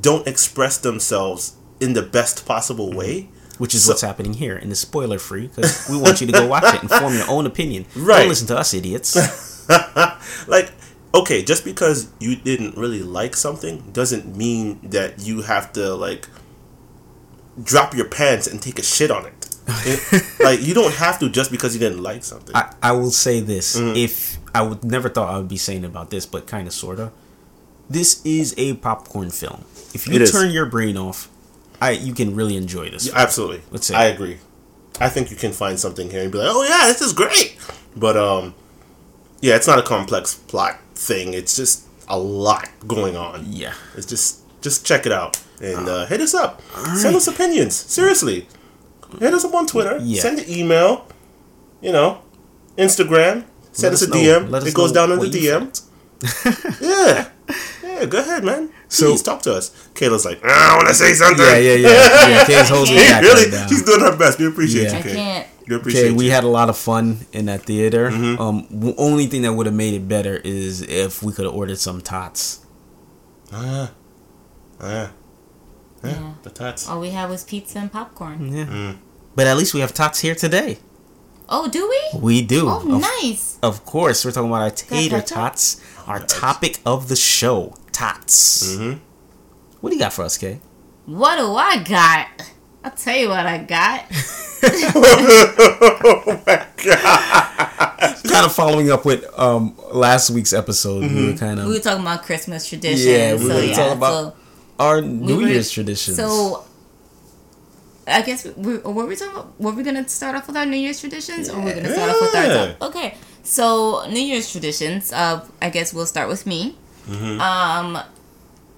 don't express themselves in the best possible way. Which is So- what's happening here in the spoiler free because we want you to go watch it and form your own opinion. Right. Don't listen to us, idiots. like okay just because you didn't really like something doesn't mean that you have to like drop your pants and take a shit on it It- like you don't have to just because you didn't like something I, I will say this: Mm-hmm. if I would never thought I would be saying about this, but kind of sorta, this is a popcorn film. If you It is. turn your brain off, I you can really enjoy this. Yeah, absolutely Let's see. i agree i think you can find something here and be like oh yeah this is great but um yeah it's not a complex plot thing it's just a lot going on Yeah. it's just just check it out and uh, hit us up. Send us opinions. Seriously. Hit us up on twitter. Yeah. send an email. You know instagram. Send us, us a dm Let us it goes down in the dm yeah. Yeah go ahead man. So- please talk to us. Kayla's like i want to say something. Yeah, yeah, yeah. yeah Kay's holding me back really right she's doing her best. We appreciate Yeah. you I can't. we appreciate Okay, we had a lot of fun in that theater. Mm-hmm. Um, the only thing that would have made it better is if we could have ordered some tots. ah. Ah yeah, Yeah. the tats All we had was pizza and popcorn. Yeah, Mm. but at least we have tots here today. Oh, do we? We do. Oh, of, nice. of course, we're talking about our tater tater? tots, our topic of the show, tots. mm-hmm. What do you got for us, Kay? What do I got? I'll tell you what I got. oh my god! kind of following up with um last week's episode. We Mm-hmm. were kind of we were talking about Christmas traditions. Yeah, we so were yeah, talking about so our we New were- Year's traditions. So, I guess we, what were we talking about? Were we gonna start off with our New Year's traditions, or we're gonna start off with our top? Okay, so New Year's traditions. Uh, I guess we'll start with me. Mm-hmm. Um,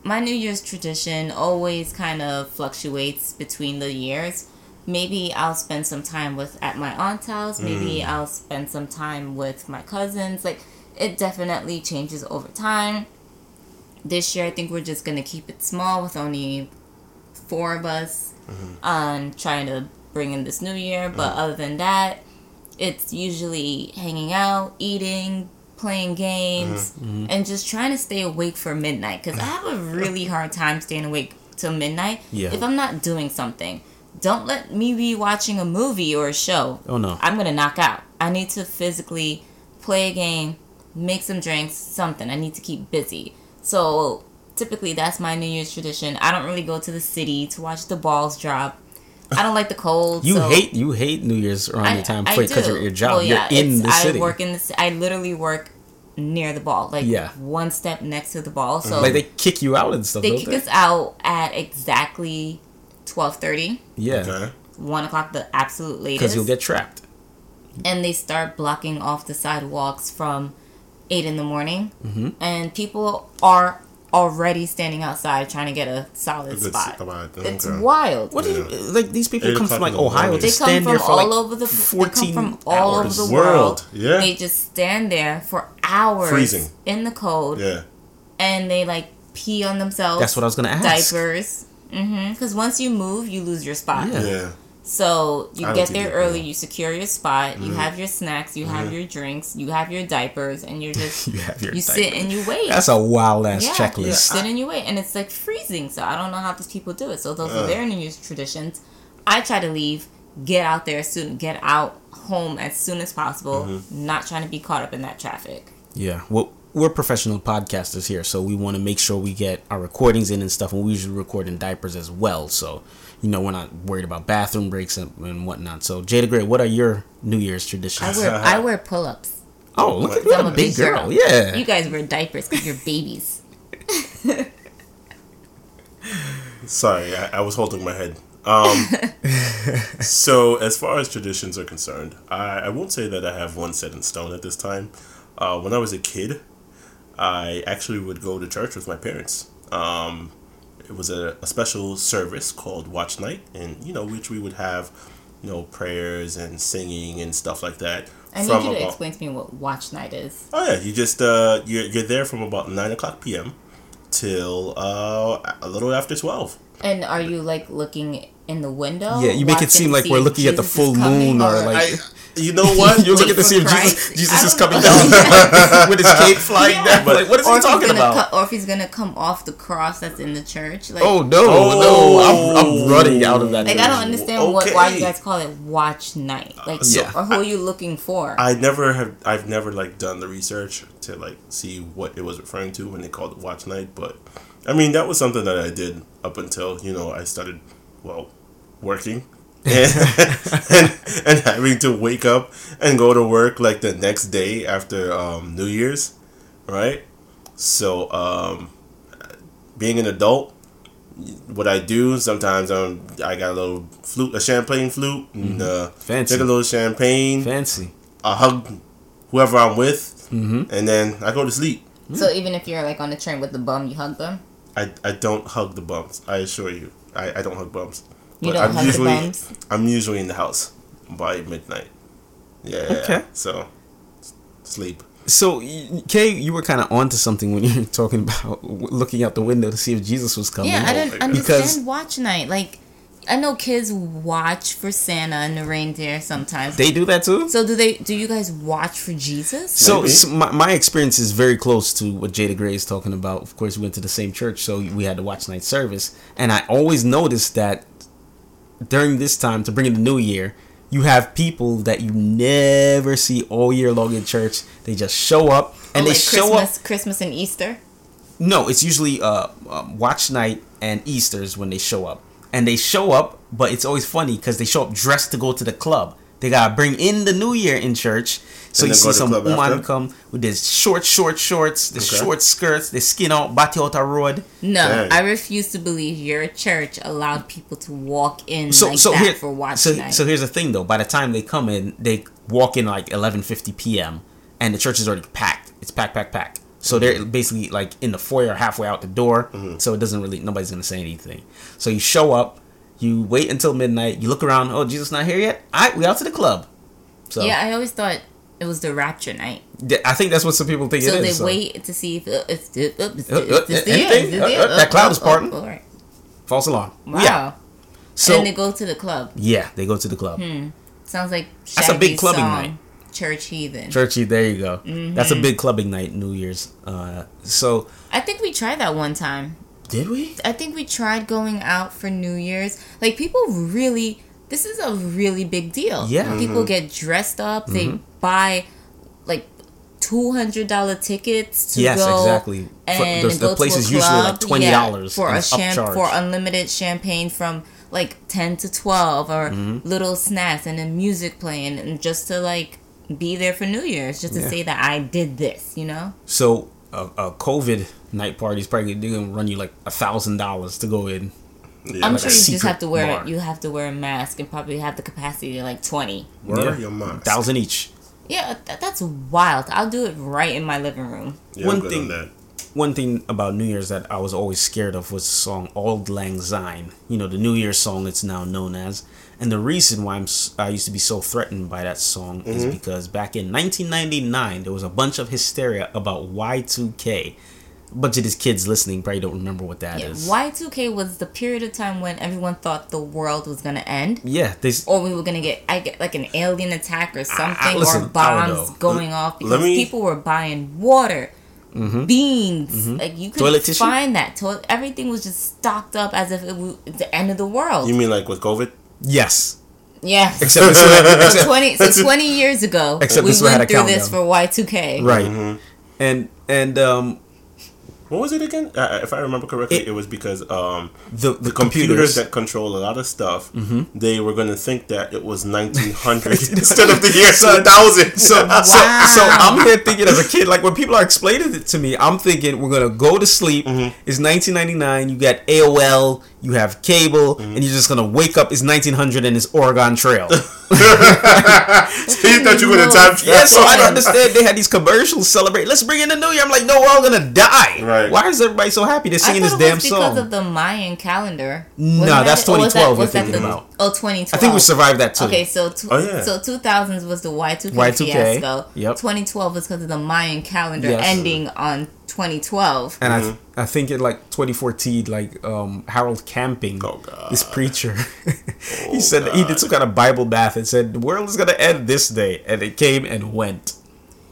my New Year's tradition always kind of fluctuates between the years. Maybe I'll spend some time with at my aunt's house. Maybe Mm. I'll spend some time with my cousins. Like it definitely changes over time. This year, I think we're just gonna keep it small with only four of us. Mm-hmm. Um, trying to bring in this new year, but mm-hmm. other than that, it's usually hanging out, eating, playing games, mm-hmm. and just trying to stay awake for midnight. Because I have a really hard time staying awake till midnight Yeah. if I'm not doing something. Don't let me be watching a movie or a show. Oh, no. I'm gonna knock out. I need to physically play a game, make some drinks, something. I need to keep busy. So typically that's my New Year's tradition. I don't really go to the city to watch the balls drop. I don't like the cold. you so hate you hate New Year's around your time because of your job. Well, You're in it's- the city. I work in the. I literally work near the ball, like Yeah. one step next to the ball. So like they kick you out and stuff. they don't kick they? us out at exactly twelve thirty. Yeah, Okay. One o'clock, the absolute latest. because you'll get trapped. and they start blocking off the sidewalks from eight in the morning, Mm-hmm. and people are already standing outside trying to get a solid Good spot. spot, It's okay. wild. What do you like? These people come from like Ohio They come stand from there for all like over the. They fourteen come from all over the World, world. yeah. They just stand there for hours, Freezing. in the cold, Yeah. and they like pee on themselves. That's what I was gonna ask. Diapers. Mm-hmm. Because once you move, you lose your spot. Yeah. Yeah. So you get there early, you secure your spot, Mm-hmm. you have your snacks, you have your drinks, you have your diapers, and you're just You you sit and you wait. That's a wild ass yeah, You checklist. sit and you wait, and it's like freezing. So I don't know how these people do it. So those are their New Year's traditions. I try to leave, get out there soon, get out home as soon as possible, Mm-hmm. not trying to be caught up in that traffic. Yeah, well, we're professional podcasters here, so we want to make sure we get our recordings in and stuff, and we usually record in diapers as well. So, you know, we're not worried about bathroom breaks and, and whatnot. So, Jay the Gray, what are your New Year's I traditions? wear I wear pull ups. oh, look at I'm a a big big girl. girl. Yeah. You guys wear diapers because you're babies. Sorry, I, I was holding my head. Um, so, as far as traditions are concerned, I, I won't say that I have one set in stone at this time. Uh, when I was a kid, I actually would go to church with my parents. Um, it was a, a special service called Watch Night, and you know, which we would have, you know, prayers and singing and stuff like that. I need you to about- explain to me what watch night is. Oh yeah, you just uh, you're you're there from about nine o'clock p.m. till uh, a little after twelve. And are you like looking in the window? Yeah, you make it seem like we're if looking at the full moon or, like- I, you know what? You're looking to for see if Jesus, Jesus is coming down with his cape flying Yeah. down. But- like, what is or he talking about? co- or if he's gonna come off the cross that's in the church. Like, oh no, Oh. no, I'm, I'm oh. running out of that. like I don't understand what why you guys call it watch night. Like, Yeah. or who are you looking for? I never have. I've never like done the research to like see what it was referring to when they called it watch night. But I mean, that was something that I did up until you know I started, well, working. and, and and having to wake up and go to work like the next day after um, New Year's, right? So um, being an adult, what I do sometimes um, I got a little flute, a champagne flute, and uh, Fancy. take a little champagne. Fancy. I hug whoever I'm with, and then I go to sleep. so even if you're like on the train with the bum, you hug them. I, I don't hug the bums. I assure you, I, I don't hug bums. You don't I'm hug usually, the bums. I'm usually in the house by midnight. Yeah. Okay. So sleep. So, y- Kay, you were kind of onto something when you were talking about looking out the window to see if Jesus was coming. Yeah, I Oh didn't my understand Because- watch night. Like, I know kids watch for Santa and the reindeer sometimes. They do that too. so do they? Do you guys watch for Jesus? So, so my, my experience is very close to what Jay the Gray is talking about. Of course, we went to the same church, so we had the watch night service, and I always noticed that during this time to bring in the new year, you have people that you never see all year long in church. They just show up and Oh, they like show up. Christmas, Christmas and Easter. No, it's usually uh, um, watch night and Easter's when they show up. and they show up, but it's always funny because they show up dressed to go to the club. They gotta bring in the new year in church. So And you see some woman after? come with this short, short shorts, the Okay. short skirts, the skin out, bati out a road. No, Dang. I refuse to believe your church allowed people to walk in So like so that here, for watch so, night. so here's the thing though. By the time they come in, they walk in like 11:50 p.m. and the church is already packed. It's packed, packed, packed. So they're Mm-hmm. basically like in the foyer, halfway out the door. So it doesn't really nobody's gonna say anything. So you show up, you wait until midnight, you look around. Oh, Jesus not here yet. All right, we out to the club. So yeah, I always thought it was the rapture night. I think that's what some people think So it they is. so. wait to see if uh, it's, uh, uh, it's, it's this the year, anything? it's this the year, that cloud is parting. all right. False alarm. Wow. Yeah. So and then they go to the club. yeah, they go to the club. Sounds like That's a big Shaggy's clubbing song, night. Church heathen. Churchy, there you go. That's a Mm-hmm. big clubbing night, New Year's. Uh, so I think we tried that one time. did we? I think we tried going out for New Year's. Like people really, this is a really big deal. Yeah. Mm-hmm. people get dressed up. They buy like two hundred dollar tickets to Yes, go. exactly. And there's- the go place to a is usually, like, $20 for a it's champ upcharged. for unlimited champagne from like ten to twelve or Mm-hmm. little snacks and then music playing and just to like be there for New Year's, just to Yeah. say that I did this. You know. So a, a COVID night party is probably they're gonna run you like a thousand dollars to go in. Yeah, I'm like sure you just have to wear bar. you have to wear a mask and probably have the capacity to like twenty. Where Yeah. your marks? Thousand each. Yeah, th- that's wild. I'll do it right in my living room. Yeah, One thing- on that. One thing about New Year's that I was always scared of was the song "Auld Lang Syne." You know, the New Year's song it's now known as. And the reason why I'm s- I used to be so threatened by that song is Mm-hmm. because back in 1999 there was a bunch of hysteria about Y2K. A bunch of these kids listening probably don't remember what that Yeah, is. Y2K was the period of time when everyone thought the world was gonna end, Yeah, they or we were gonna get I get like an alien attack or something, listen, I or bombs know. going off because me- people were buying water, beans. Like you could Mm-hmm. Toilet tissue? find that. To- everything was just stocked up as if it was the end of the world. You mean like with COVID? yes. yes. Except this except- 20, so 20 years ago, Except we this had went through this for. Y2K. right Mm-hmm. and and um What was it again? Uh, if I remember correctly, It- it, was because um, the the, the computers computers, that control a lot of stuff, they were going to think that it was 1900 instead of the year 2000. so, Wow. so so I'm here thinking as a kid like when people are explaining it to me I'm thinking we're gonna go to sleep Mm-hmm. it's 1999 you got AOL you have cable Mm-hmm. and you're just gonna wake up it's 1900 and it's Oregon Trail he thought you were going to time travel. yeah so I understand they had these commercials celebrate let's bring in the new year I'm like no we're all gonna die Right. why is everybody so happy they're I singing this thought it damn because song of the Mayan calendar. No, Wasn't that's that it? Or was 2012 was you're that thinking the- about. Oh, 2012. I think we survived that too Okay, so tw- Oh, yeah. so 2000s was the Y2K, Y2K, fiasco. yep. 2012 was because of the Mayan calendar Yes. ending on 2012. and Mm-hmm. I I think in like 2014, like um, Harold Camping, Oh, God. Oh, this preacher, he said that he did some kind of Bible bath and said the world is gonna end this day, and it came and went.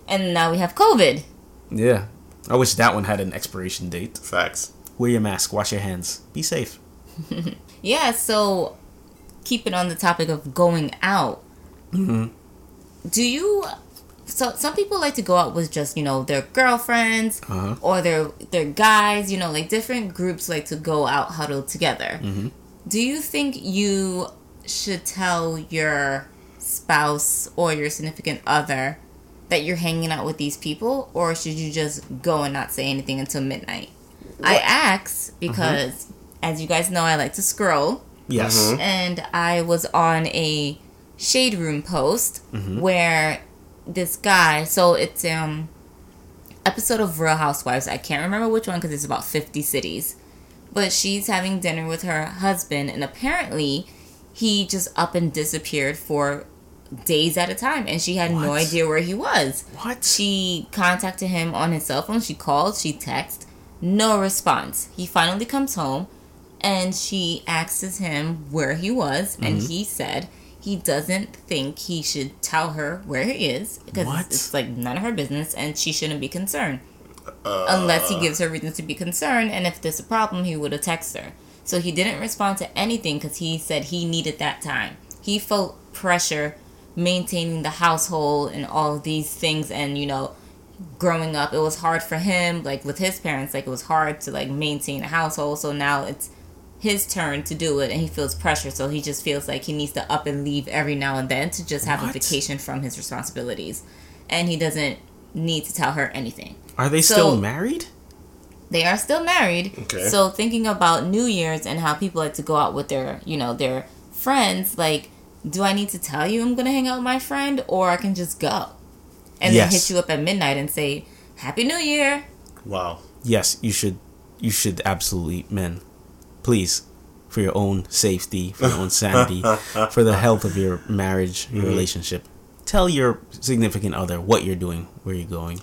And now we have COVID. Yeah, I wish that one had an expiration date. Facts. Wear your mask, wash your hands, be safe. Yeah, so keeping it on the topic of going out. Mm-hmm. Do you so some people like to go out with just, you know, their girlfriends Uh-huh. or their their guys, you know, like different groups like to go out huddle together. Mm-hmm. Do you think you should tell your spouse or your significant other that you're hanging out with these people or should you just go and not say anything until midnight? I ask because as you guys know I like to scroll Yes. Mhm. and I was on a shade room post where this guy so it's um episode of Real Housewives I can't remember which one because it's about 50 cities but she's having dinner with her husband and apparently he just up and disappeared for days at a time and she had no idea where he was What? she contacted him on his cell phone. She called, she texted, no response. He finally comes home and she asks him where he was, and Mm-hmm. he said he doesn't think he should tell her where he is because it's, it's like none of her business and she shouldn't be concerned. Unless he gives her reasons to be concerned, and if there's a problem, he would have texted her. So he didn't respond to anything because he said he needed that time. He felt pressure maintaining the household and all of these things, and you know, growing up, it was hard for him. Like with his parents, like it was hard to like maintain a household. So now it's his turn to do it and he feels pressure so he just feels like he needs to up and leave every now and then to just have What? a vacation from his responsibilities and he doesn't need to tell her anything Are they So- still married? they are still married Okay. so thinking about new year's and how people like to go out with their you know their friends like do i need to tell you i'm gonna hang out with my friend or i can just go and Yes. then hit you up at midnight and say happy new year Wow. Yes, you should. You should absolutely, men. Please, for your own safety, for your own sanity, for the health of your marriage, your mm-hmm. relationship, tell your significant other what you're doing, where you're going.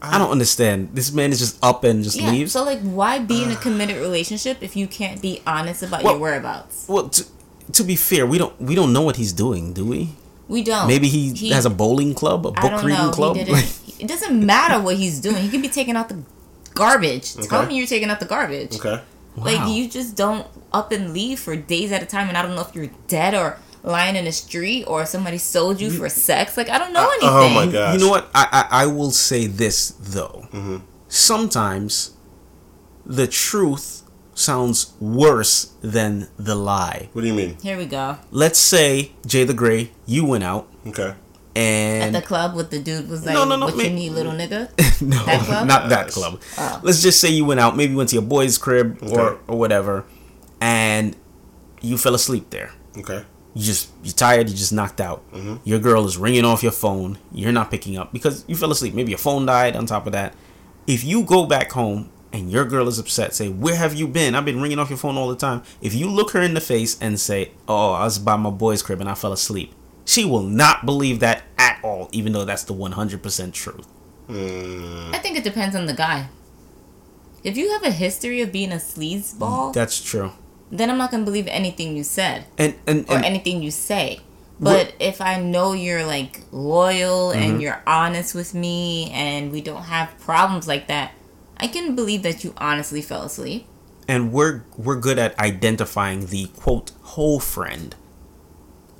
I don't understand. This man is just up and just yeah leaves. so like why be in a committed relationship if you can't be honest about Well- your whereabouts well, to, to be fair, we don't we don't know what he's doing, do we? we don't Maybe he, has a bowling club, a book don't reading know. club. He didn't, it doesn't matter what he's doing. He could be taking out the garbage. Tell me you're taking out the garbage. Okay. Like you just don't up and leave for days at a time, and I don't know if you're dead or lying in the street or somebody sold you for sex. Like I don't know anything. oh my God. You know what? I, I I will say this though. Mm-hmm. Sometimes the truth sounds worse than the lie. What do you mean? Here we go. Let's say Jay the Gray, you went out Okay. At the club with the dude was like, No, no, no, "What me- you need, little nigga?" no, That club? not that club. Oh. Let's just say you went out, maybe went to your boy's crib or or whatever, and you fell asleep there. Okay. you just you're tired you just knocked out Mm-hmm. your girl is ringing off your phone you're not picking up because you fell asleep maybe your phone died on top of that if you go back home and your girl is upset say where have you been i've been ringing off your phone all the time if you look her in the face and say oh i was by my boy's crib and i fell asleep she will not believe that at all even though that's the 100% truth Mm, I think it depends on the guy. If you have a history of being a sleazeball, that's true then I'm not gonna believe anything you said. and and, or anything you say. But if I know you're like loyal Mm-hmm. and you're honest with me and we don't have problems like that, I can believe that you honestly fell asleep. and we're we're good at identifying the quote whole friend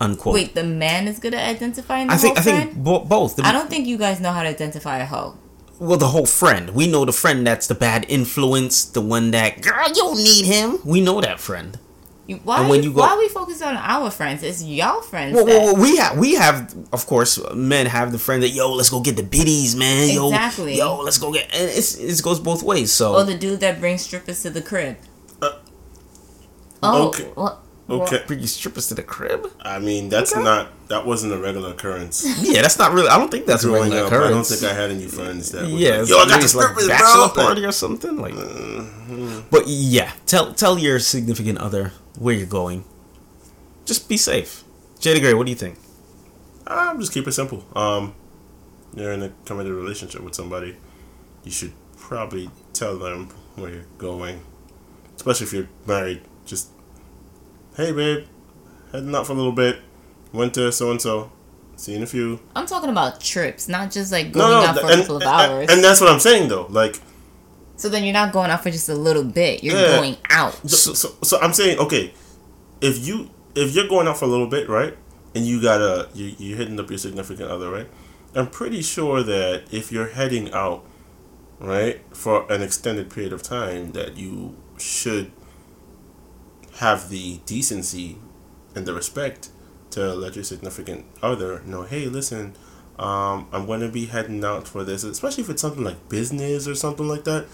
unquote Wait, the man is good at identifying the i think i think bo- both The- I don't think you guys know how to identify a hoe. well the whole friend we know the friend that's the bad influence the one that girl you don't need him we know that friend You, why, you, you go- why we focus on our friends? It's y'all friends. well, well, well, we have we have of course men have the friend that yo let's go get the biddies man yo Exactly. yo let's go get and it's it goes both ways so or the dude that brings strippers to the crib. Uh, oh, okay. well, Okay. bring your strippers to the crib I mean, that's not that wasn't a regular occurrence. yeah that's not really I don't think that's a Growing regular up, I don't think I had any friends that. Was yeah, like, Yo, I got the like strippers, bachelor bro. party or something like. Mm-hmm. But yeah, tell tell your significant other where you're going. Just be safe. Jay the Gray, what do you think? Um, just keep it simple. Um, you're in a committed relationship with somebody, you should probably tell them where you're going. Especially if you're married. Hey, babe, heading out for a little bit. Went to so and so. See you in a few. I'm talking about trips, not just like going no, out for and, a couple of hours. and that's what I'm saying though. Like, so then you're not going out for just a little bit. You're Yeah. going out. so, so, so I'm saying, okay, if you if you're going out for a little bit, right, and you gotta you you're hitting up your significant other, right? I'm pretty sure that if you're heading out, right, for an extended period of time, that you should have the decency and the respect to let your significant other know, hey, listen, um, I'm going to be heading out for this, especially if it's something like business or something like that.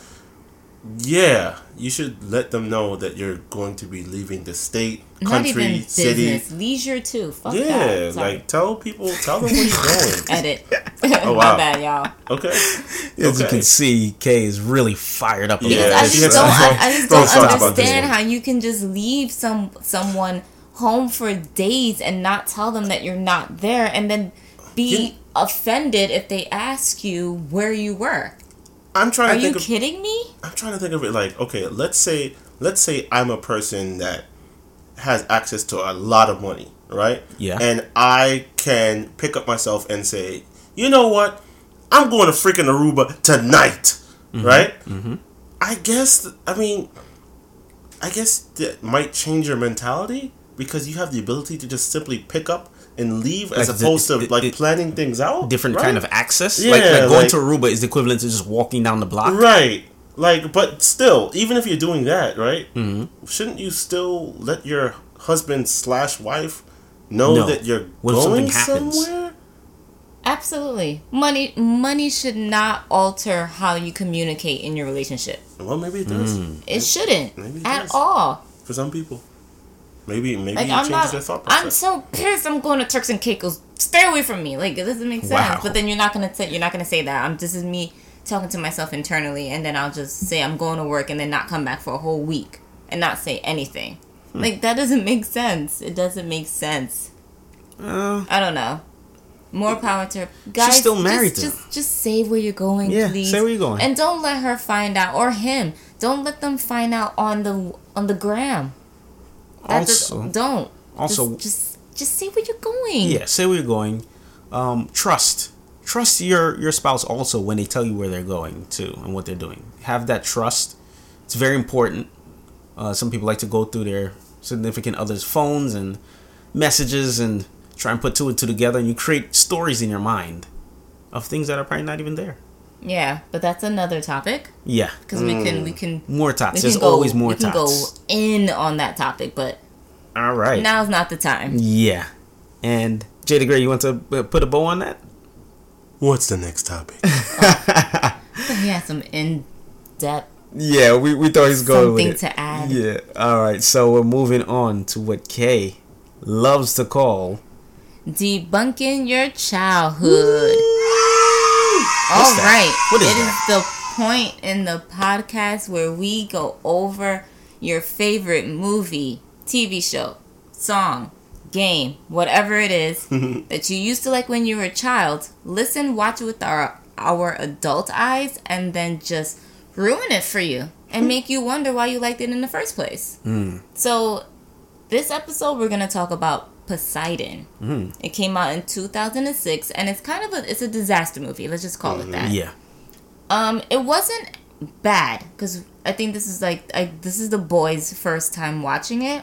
Yeah, you should let them know that you're going to be leaving the state, Not country, even city. business, leisure too. Fuck Yeah, that. Like tell people, tell them where you're going. edit. Oh, My wow. bad, y'all. Okay. As you can see, Kay is really fired up. about Yeah, I this. she just don't. I, I just don't thoughts about this understand how you can just leave some someone home for days and not tell them that you're not there, and then be offended if they ask you where you were. I'm trying Are to you think of kidding me? I'm trying to think of it like, okay, let's say let's say I'm a person that has access to a lot of money, right? Yeah. And I can pick up myself and say, you know what? I'm going to freaking Aruba tonight, right? Mm-hmm. I guess. I mean, I guess that might change your mentality because you have the ability to just simply pick up and leave as Like the- opposed to it- like it- planning things out. different right? kind of access. Yeah, like, like going like- to Aruba is the equivalent to just walking down the block. Right. Like, but still, even if you're doing that, right? Mm-hmm. Shouldn't you still let your husband slash wife know No. that you're What going happens? somewhere? Absolutely. Money money should not alter how you communicate in your relationship. Well, maybe it does It shouldn't Maybe it at does. all. for some people. Maybe maybe Like I'm not I'm so pissed I'm going to Turks and Caicos. Stay away from me. Like it doesn't make sense. Wow. But then you're not gonna say you're not gonna say that. I'm this is me talking to myself internally and then I'll just say I'm going to work and then not come back for a whole week and not say anything. Hmm. Like that doesn't make sense. It doesn't make sense. Uh, I don't know. More power to her. Guys. still married just, to just, just say where you're going, Yeah, please. say where you're going. and don't let her find out or him. Don't let them find out on the on the gram. Just- Also- don't. also- just, just just say where you're going. yeah, say where you're going. Um, trust. Trust your your spouse also when they tell you where they're going to and what they're doing. Have that trust. It's very important. Uh, some people like to go through their significant others' phones and messages and try and put two and two together, and you create stories in your mind of things that are probably not even there. Yeah, but that's another topic Yeah, because we can we can more we tots. There's go, always more we can go in on that topic, but All right. now's not the time. Yeah. And Jay the Gray, you want to uh, put a bow on that? What's the next topic? He has some in depth Yeah, we, we thought he was going something with it. to add. Yeah. All right. So we're moving on to what Kay loves to call. Debunking your childhood. All What's that? right. What is It that? is the point in the podcast where we go over your favorite movie, TV show, song, game, whatever it is mm-hmm. that you used to like when you were a child. Listen, watch it with our our adult eyes, and then just ruin it for you and hmm. make you wonder why you liked it in the first place. Hmm. So, this episode we're gonna talk about Poseidon. It came out in 2006, and it's kind of a it's a disaster movie. Let's just call it that. Yeah. Um, it wasn't bad because I think this is like I, this is the boys' first time watching it.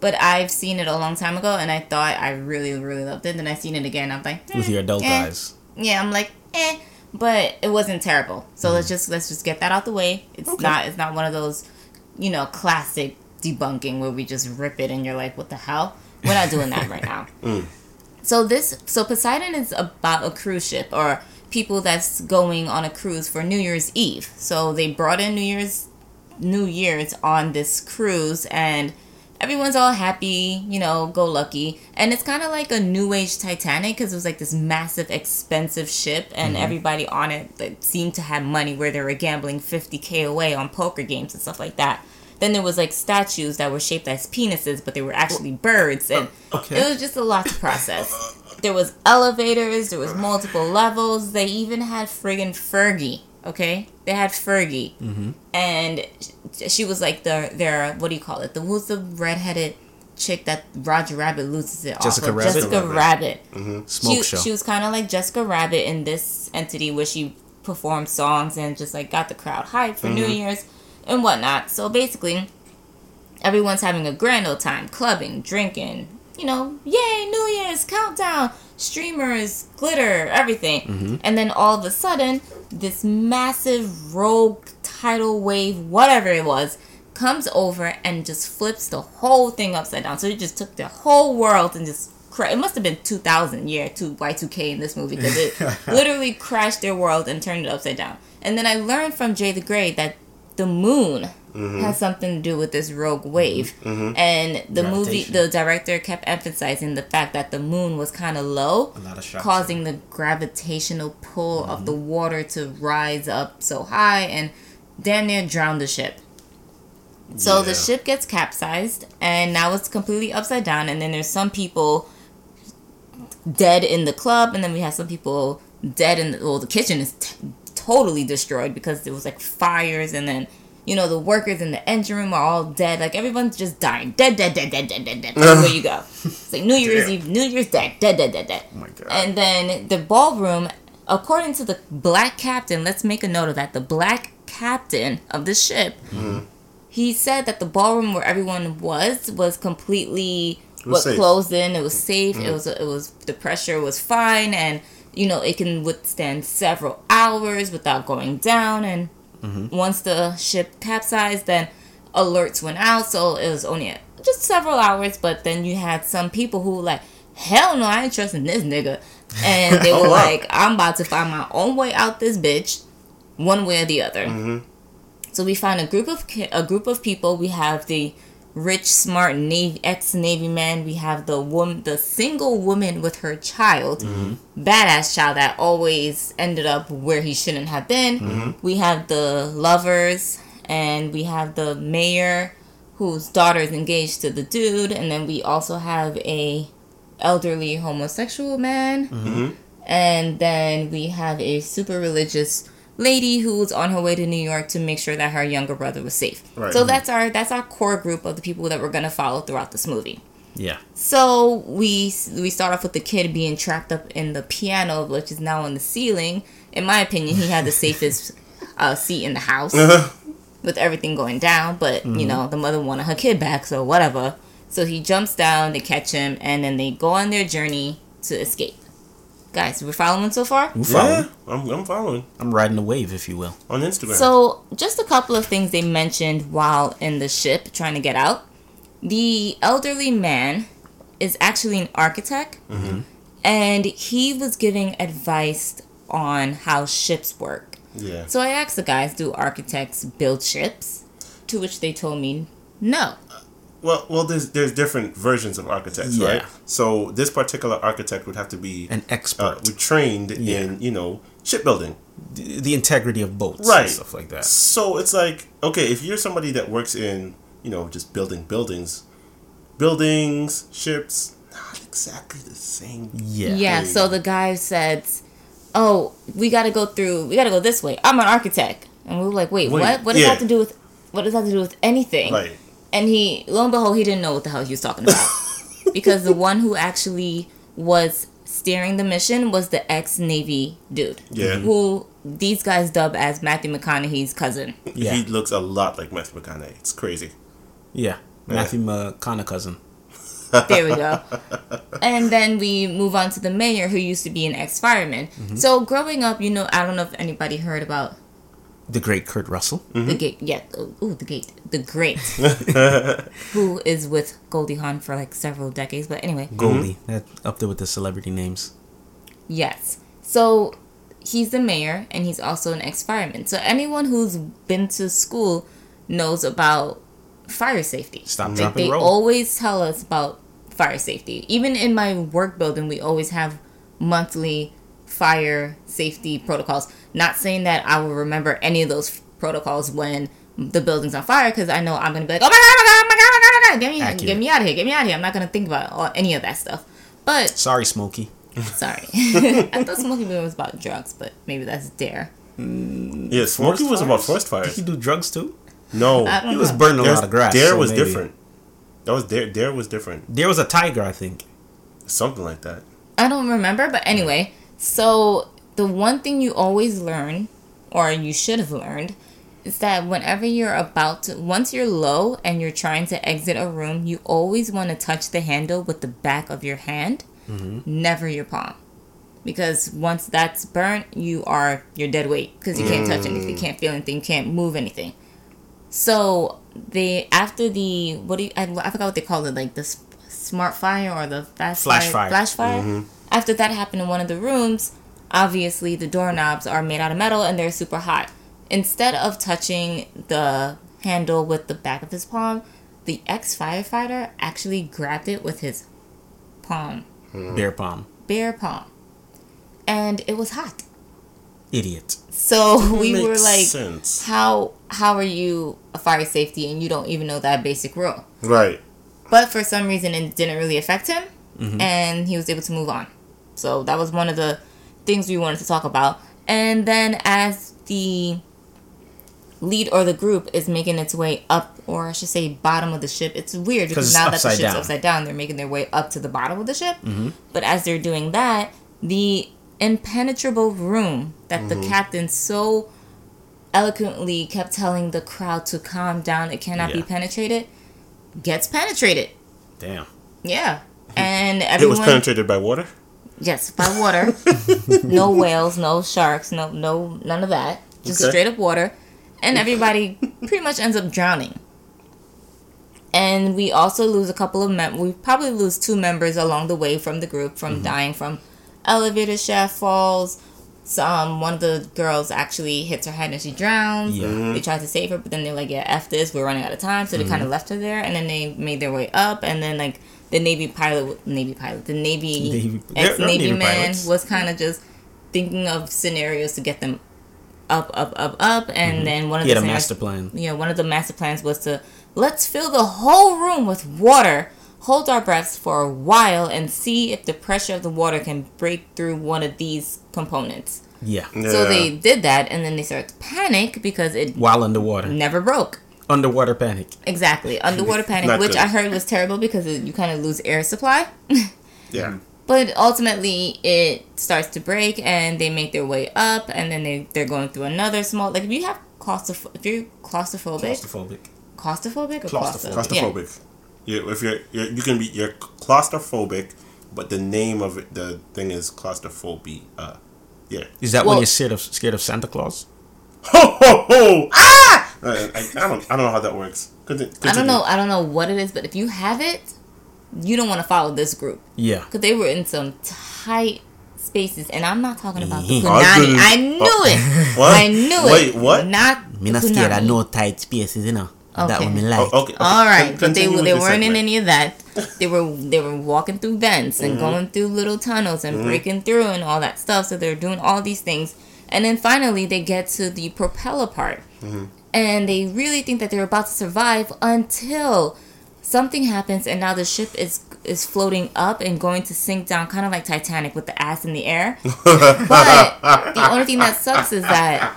But I've seen it a long time ago, and I thought I really really loved it. Then I seen it again. I'm like, With hmm, your adult eh. eyes. Yeah, I'm like, eh, but it wasn't terrible. So let's just let's just get that out the way. It's Okay. not it's not one of those, you know, classic debunking where we just rip it and you're like, what the hell? We're not doing that right now. Mm. So this so Poseidon is about a cruise ship or people that's going on a cruise for New Year's Eve. So they brought in New Year's New Year's on this cruise and everyone's all happy, you know, go lucky. And it's kind of like a new age Titanic because it was like this massive, expensive ship, and mm-hmm. everybody on it that seemed to have money where they were gambling 50k away on poker games and stuff like that. Then there was like statues that were shaped as penises, but they were actually birds, and oh, Okay. it was just a lot to process. There was elevators, there was multiple levels. They even had friggin' Fergie. Okay, they had Fergie, mm-hmm. and she was like the their what do you call it? The who's the redheaded chick that Roger Rabbit loses it Jessica off of? Rabbit? Jessica Rabbit. Rabbit. Mm-hmm. Smoke she, show. she was kind of like Jessica Rabbit in this entity where she performed songs and just like got the crowd hyped for New mm-hmm. Year's and whatnot. So basically, everyone's having a grand old time, clubbing, drinking, you know, yay, New Year's countdown, streamers, glitter, everything. Mm-hmm. And then all of a sudden, this massive rogue tidal wave, whatever it was, comes over and just flips the whole thing upside down. So it just took the whole world and just cra- it must have been 2000 year two Y2K in this movie because it literally crashed their world and turned it upside down. And then I learned from Jay the Gray that the moon has something to do with this rogue wave. And the movie, the director kept emphasizing the fact that the moon was kind of low, causing the gravitational pull of the water to rise up so high and damn near drown the ship. So the ship gets capsized, and now it's completely upside down. And then there's some people dead in the club, and then we have some people dead in the well. The kitchen is t- totally destroyed because there was like fires, and then you know the workers in the engine room are all dead. Like everyone's just dying, dead, dead, dead, dead, dead, dead, dead. Everywhere you go, it's like New Year's Damn. Eve, New Year's dead, dead, dead, dead, dead. Oh my god. And then the ballroom, according to the black captain, let's make a note of that. The black captain of the ship, mm-hmm. he said that the ballroom where everyone was was completely was what closed in. It was safe. It mm-hmm. was it was the pressure was fine, and you know it can withstand several hours without going down. And mm-hmm. Once the ship capsized, then alerts went out. So it was only just several hours. But then you had some people who were like, hell no, I ain't trusting this nigga. And they Oh, were wow. like, I'm about to find my own way out this bitch, one way or the other. Mm-hmm. So we find a group of ki- a group of people. We have the rich, smart Navy ex Navy man. We have the woman, the single woman with her child, mm-hmm. badass child that always ended up where he shouldn't have been. Mm-hmm. We have the lovers, and we have the mayor, whose daughter is engaged to the dude, and then we also have a elderly homosexual man, mm-hmm. and then we have a super religious lady who's on her way to New York to make sure that her younger brother was safe. Right. So mm-hmm. that's our that's our core group of the people that we're gonna follow throughout this movie. Yeah. So we we start off with the kid being trapped up in the piano, which is now on the ceiling. In my opinion, he had the safest uh, seat in the house uh-huh. with everything going down. But you mm-hmm. know, the mother wanted her kid back, so whatever. So he jumps down, they catch him, and then they go on their journey to escape. Guys, we're following so far. I'm following. Yeah, I'm, I'm following I'm riding the wave, if you will. on Instagram. So, just a couple of things they mentioned while in the ship trying to get out. The elderly man is actually an architect, mm-hmm. and he was giving advice on how ships work. yeah, So, I asked the guys, do architects build ships? To which they told me, no. Well, well, there's there's different versions of architects, Yeah. right? So this particular architect would have to be An expert. uh, would trained Yeah. in you know shipbuilding. the, the integrity of boats Right. and stuff like that. So it's like, okay, if you're somebody that works in, you know, just building buildings, buildings, ships, not exactly the same. Yeah. Yeah, so the guy said, "Oh, we got to go through. We got to go this way. I'm an architect." And we were like, "Wait, Wait, what? What does yeah. that have to do with? What does that have to do with anything?" Right. And he, lo and behold, he didn't know what the hell he was talking about because the one who actually was steering the mission was the ex Navy dude. Yeah. Mm-hmm. Who these guys dub as Matthew McConaughey's cousin. Yeah. He looks a lot like Matthew McConaughey. It's crazy. Yeah. Matthew McConaughey cousin. There we go. and then we move on to the mayor, who used to be an ex fireman. Mm-hmm. So growing up, you know, I don't know if anybody heard about The great Kurt Russell. the mm-hmm. gate. Yeah, oh, ooh, the gate, the great, who is with Goldie Hawn for like several decades. But anyway, Goldie. Mm-hmm. That up there with the celebrity names. yes. So he's the mayor, and he's also an ex fireman. So anyone who's been to school knows about fire safety. Stop, Like, drop, they roll. always tell us about fire safety. Even in my work building, we always have monthly fire safety protocols. Not saying that I will remember any of those protocols when the building's on fire, because I know I'm gonna be like, oh my god, oh my god, oh my god, oh my god, oh my god, get me, Accurate. get me out of here, get me out of here. I'm not gonna think about all, any of that stuff. But Sorry, Smokey. sorry, I thought Smokey Bear was about drugs, but maybe that's Dare. Mm, yeah, Smokey was about forest fires. Did he do drugs too? No, He was know. burning a There's- lot of grass. Dare so was maybe. different. That was Dare. Dare was different. There was a tiger, I think. Something like that. I don't remember, but anyway, so the one thing you always learn, or you should have learned, is that whenever you're about to, once you're low and you're trying to exit a room, you always want to touch the handle with the back of your hand, mm-hmm. never your palm. Because once that's burnt, you are you're dead weight because you can't touch anything, you mm. can't feel anything, you can't move anything. So they after the what do you I, I forgot what they called it like the smart fire or the fast Flash fire, fire. flash fire. Mm-hmm. After that happened in one of the rooms, obviously the doorknobs are made out of metal and they're super hot. Instead of touching the handle with the back of his palm, the ex firefighter actually grabbed it with his palm, Bare palm. bare palm, and it was hot. Idiot. So we Makes were like, sense. how how are you a fire safety and you don't even know that basic rule? Right. But for some reason, it didn't really affect him, Mm-hmm. and he was able to move on. So that was one of the things we wanted to talk about. And then as the lead or the group is making its way up, or I should say, bottom of the ship, it's weird because now that the ship's down. upside down, they're making their way up to the bottom of the ship. Mm-hmm. But as they're doing that, the impenetrable room that Mm-hmm. the captain so eloquently kept telling the crowd to calm down, it cannot be penetrated, gets penetrated. Damn. Yeah. And everyone. It was penetrated by water. Yes, by water. no whales, no sharks, no no none of that. Just Okay. straight up water. and everybody pretty much ends up drowning. And we also lose a couple of mem. We probably lose two members along the way from the group from Mm-hmm. dying from elevator shaft falls. Some one of the girls actually hits her head and she drowns. Yeah. Mm-hmm. They tried to save her, but then they're like, "Yeah, f this. We're running out of time." So they kind of left her there, and then they made their way up, and then like the Navy pilot, Navy pilot, the Navy Navy- ex they're- they're Navy Navy man pilots. was kind of just thinking of scenarios to get them up, up, up, up, and then one of Mm-hmm. He had the a master plan. you know, one of the master plans was to let's fill the whole room with water, hold our breaths for a while, and see if the pressure of the water can break through one of these components. Yeah. So they did that, and then they started to panic because it While underwater. never broke. Underwater panic. Exactly, underwater panic, which good. I heard was terrible because you kind of lose air supply. Yeah. But ultimately, it starts to break, and they make their way up, and then they they're going through another small. Like if you have claustroph- if you're claustrophobic, Claustrophobic. claustrophobic or Claustrophobic. claustrophobic? Claustrophobic. You, if you're, you're, you can be you're claustrophobic, but the name of it, the thing is claustrophobia. Uh, yeah. Is that Well- when you're scared of scared of Santa Claus? Ho ho ho! Ah! Uh, I, I don't I don't know how that works. Conti- I don't know. I don't know what it is, but if you have it, you don't want to follow this group Yeah. because they were in some tight spaces, and I'm not talking about the Mhm. I punani. couldn't- I knew it. What? I knew it. Wait, what? Not Me the not scared of punani. no tight spaces, you know. That Okay. one me like. Oh, okay. All right, Con- but they they weren't in any of that. They were they were walking through vents and going through little tunnels and breaking through and all that stuff. So they're doing all these things, and then finally they get to the propeller part, and they really think that they're about to survive until something happens, and now the ship is is floating up and going to sink down, kind of like Titanic with the ass in the air. but the only thing that sucks is that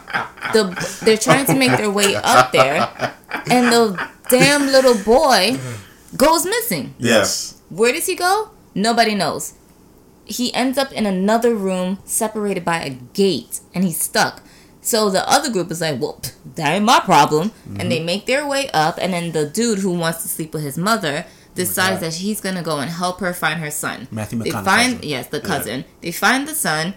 the they're trying to make their way up there, and the damn little boy goes missing. Yes. Where does he go? Nobody knows. He ends up in another room separated by a gate and he's stuck. So the other group is like, well, that ain't my problem. And they mm-hmm. make their way up, and then the dude who wants to sleep with his mother decides that he's gonna go and help her find her son. Matthew They find cousin. yes, the cousin. They find the son.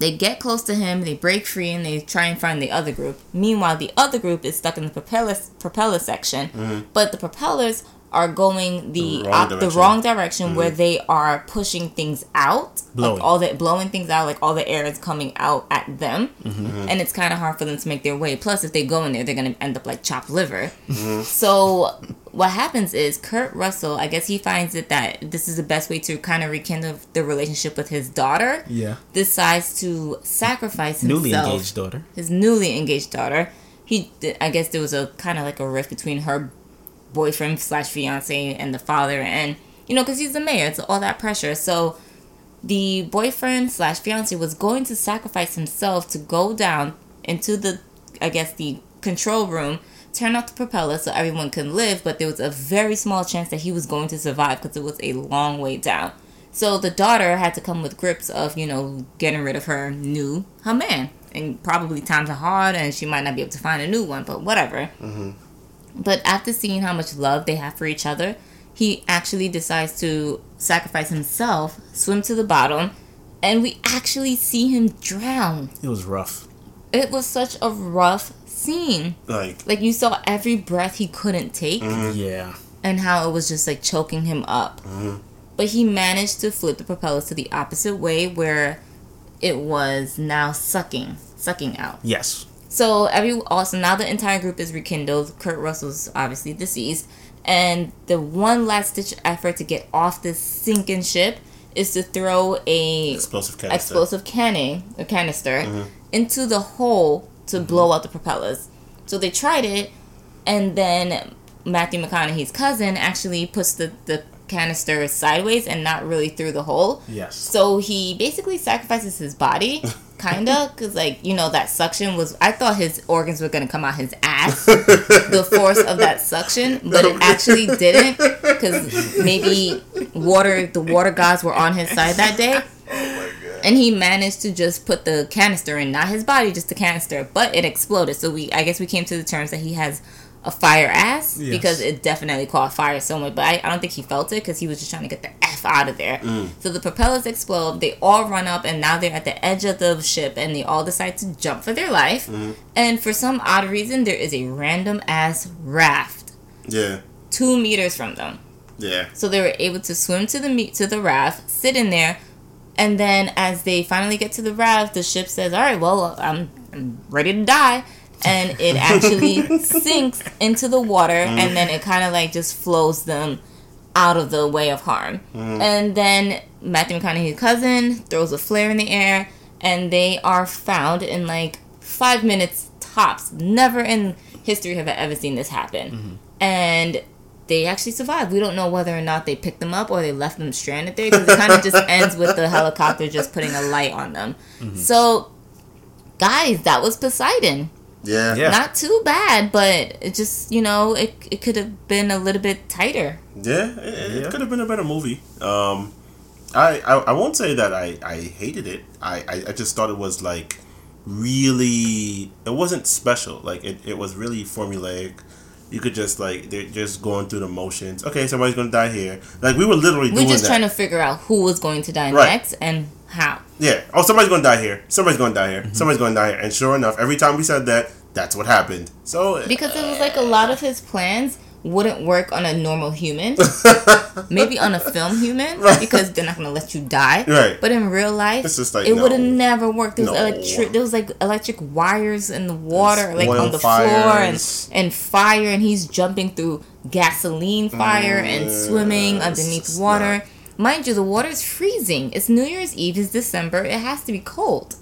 They get close to him. They break free and they try and find the other group. Meanwhile, the other group is stuck in the propeller propeller section, mm-hmm. but the propellers are going the The wrong op- the direction. wrong direction where mm-hmm. they are pushing things out, Blowing. like all the blowing things out, like all the air is coming out at them, Mm-hmm. mm-hmm. and it's kind of hard for them to make their way. Plus, if they go in there, they're gonna end up like chopped liver. Mm-hmm. So what happens is Kurt Russell, I guess he finds it that this is the best way to kind of rekindle the relationship with his daughter. Yeah. Decides to sacrifice himself Newly engaged daughter. his newly engaged daughter. He, I guess there was a kind of like a rift between her boyfriend slash fiance and the father, and you know, because he's the mayor, it's all that pressure. So the boyfriend slash fiance was going to sacrifice himself to go down into the, I guess the control room, turn off the propeller so everyone can live, but there was a very small chance that he was going to survive because it was a long way down. So the daughter had to come with grips of, you know, getting rid of her new her man. And probably times are hard and she might not be able to find a new one, but whatever. Mm-hmm. But after seeing how much love they have for each other, he actually decides to sacrifice himself, swim to the bottom, and we actually see him drown. It was rough. It was such a rough scene. Like Like you saw every breath he couldn't take mm-hmm. Yeah. and how it was just like choking him up. Mm-hmm. But he managed to flip the propellers to the opposite way where it was now sucking, sucking out. Yes. So every also now the entire group is rekindled. Kurt Russell's obviously deceased, and the one last ditch effort to get off this sinking ship is to throw a explosive canister. explosive cannon, a canister, mm-hmm. into the hole to mm-hmm. blow out the propellers. So they tried it, and then Matthew McConaughey's cousin actually puts the, the canister sideways and not really through the hole. Yes. So he basically sacrifices his body, kinda, because like you know that suction was. I thought his organs were gonna come out his ass, the force of that suction, but it actually didn't, because maybe water, the water gods were on his side that day. Oh And he managed to just put the canister in, not his body, just the canister, but it exploded. So we, I guess, we came to the terms that he has a fire ass Yes. because it definitely caught fire somewhere. But I, I don't think he felt it because he was just trying to get the f out of there. Mm. So the propellers explode. They all run up, and now they're at the edge of the ship, and they all decide to jump for their life. Mm-hmm. And for some odd reason, there is a random ass raft Yeah. two meters from them. Yeah. So they were able to swim to the meet to the raft, sit in there, and then as they finally get to the raft, the ship says, "All right, well, I'm, I'm ready to die," and it actually sinks into the water, and then it kind of like just flows them out of the way of harm. Mm-hmm. And then Matthew McConaughey's cousin throws a flare in the air, and they are found in like five minutes tops. Never in history have I ever seen this happen. Mm-hmm. And they actually survived. We don't know whether or not they picked them up or they left them stranded there because it kind of just ends with the helicopter just putting a light on them. Mm-hmm. So, guys, that was Poseidon. Yeah. Yeah. Not too bad, but it just, you know, it, it could have been a little bit tighter. Yeah, it, it could have been a better movie. Um, I, I I won't say that I, I hated it. I, I, I just thought it was like really it wasn't special. Like it, it was really formulaic. You could just like they're just going through the motions. Okay, somebody's gonna die here. Like we were literally We're doing just that. trying to figure out who was going to die Right. next and how. yeah. Oh, somebody's gonna die here. Somebody's gonna die here. Mm-hmm. Somebody's gonna die here. And sure enough, every time we said that, that's what happened. So Because it was like a lot of his plans wouldn't work on a normal human. Maybe on a film human Right. because they're not gonna let you die. Right. But in real life, It's just like, it would have never worked. There was No. electric. There was like electric wires in the water, There's like on the floor, and and fire, and he's jumping through gasoline fire and swimming Mm, underneath water. not- Mind you, the water is freezing. It's New Year's Eve. It's December. It has to be cold.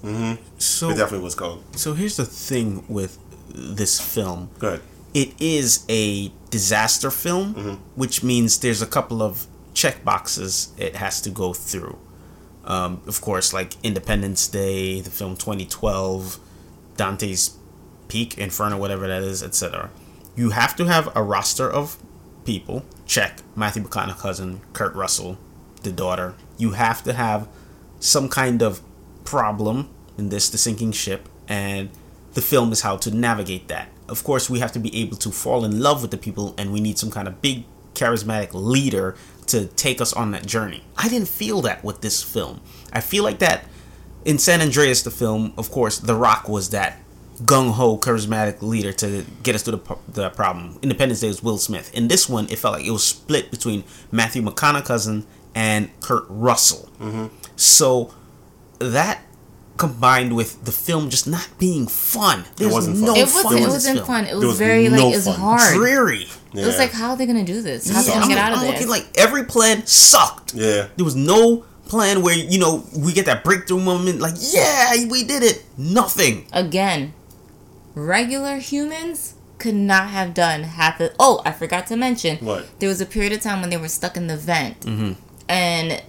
So it definitely was cold. so here's the thing with this film. Good. It is a disaster film, which means there's a couple of check boxes it has to go through. Um, of course, like Independence Day, the film 2012, Dante's Peak, Inferno, whatever that is, etc. You have to have a roster of people. Check Matthew McConaughey cousin, Kurt Russell, the daughter. You have to have some kind of problem in this, the sinking ship, and the film is how to navigate that. Of course, we have to be able to fall in love with the people, and we need some kind of big, charismatic leader to take us on that journey. I didn't feel that with this film. I feel like that in San Andreas, the film, of course, The Rock was that gung ho, charismatic leader to get us through the, the problem. Independence Day was Will Smith. In this one, it felt like it was split between Matthew McConaughey cousin and Kurt Russell. So that combined with the film just not being fun. There's wasn't no fun. It was. fun It in this wasn't film. fun. It was, was very no like it was hard. Dreary. It was like, how are they gonna do this? How are they gonna get I'm- out of I'm this? looking like every plan sucked. Yeah. There was no plan where you know we get that breakthrough moment. Like, yeah, we did it. Nothing. Again, regular humans could not have done half of. Oh, I forgot to mention. What? There was a period of time when they were stuck in the vent, Mm-hmm. And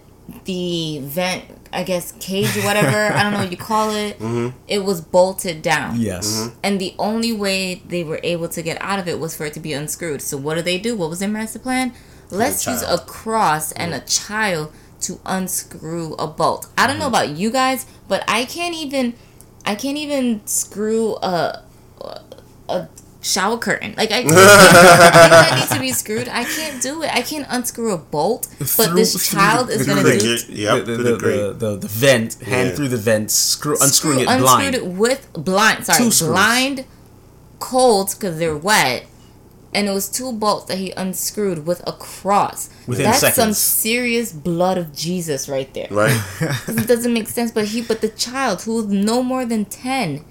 the vent, I guess cage or whatever, I don't know what you call it. Mm-hmm. It was bolted down. Yes. And the only way they were able to get out of it was for it to be unscrewed. So what do they do? What was their master plan? Let's use a cross and a child to unscrew a bolt. I don't know Mm-hmm. about you guys, but I can't even I can't even screw a a shower curtain. Like I can't, that need to be screwed. I can't do it. I can't unscrew a bolt. But Through- this child is gonna the- do Get- Yep. the, to the, the the, the, the vent, hand Yeah. through the vent, screw, unscrewing screw, it blind. unscrewed it with blind. Sorry, Two blind, cold because they're wet, and it was two bolts that he unscrewed with a cross. Within That's some serious blood of Jesus right there. Right. It doesn't make sense, but he, but the child who was no more than ten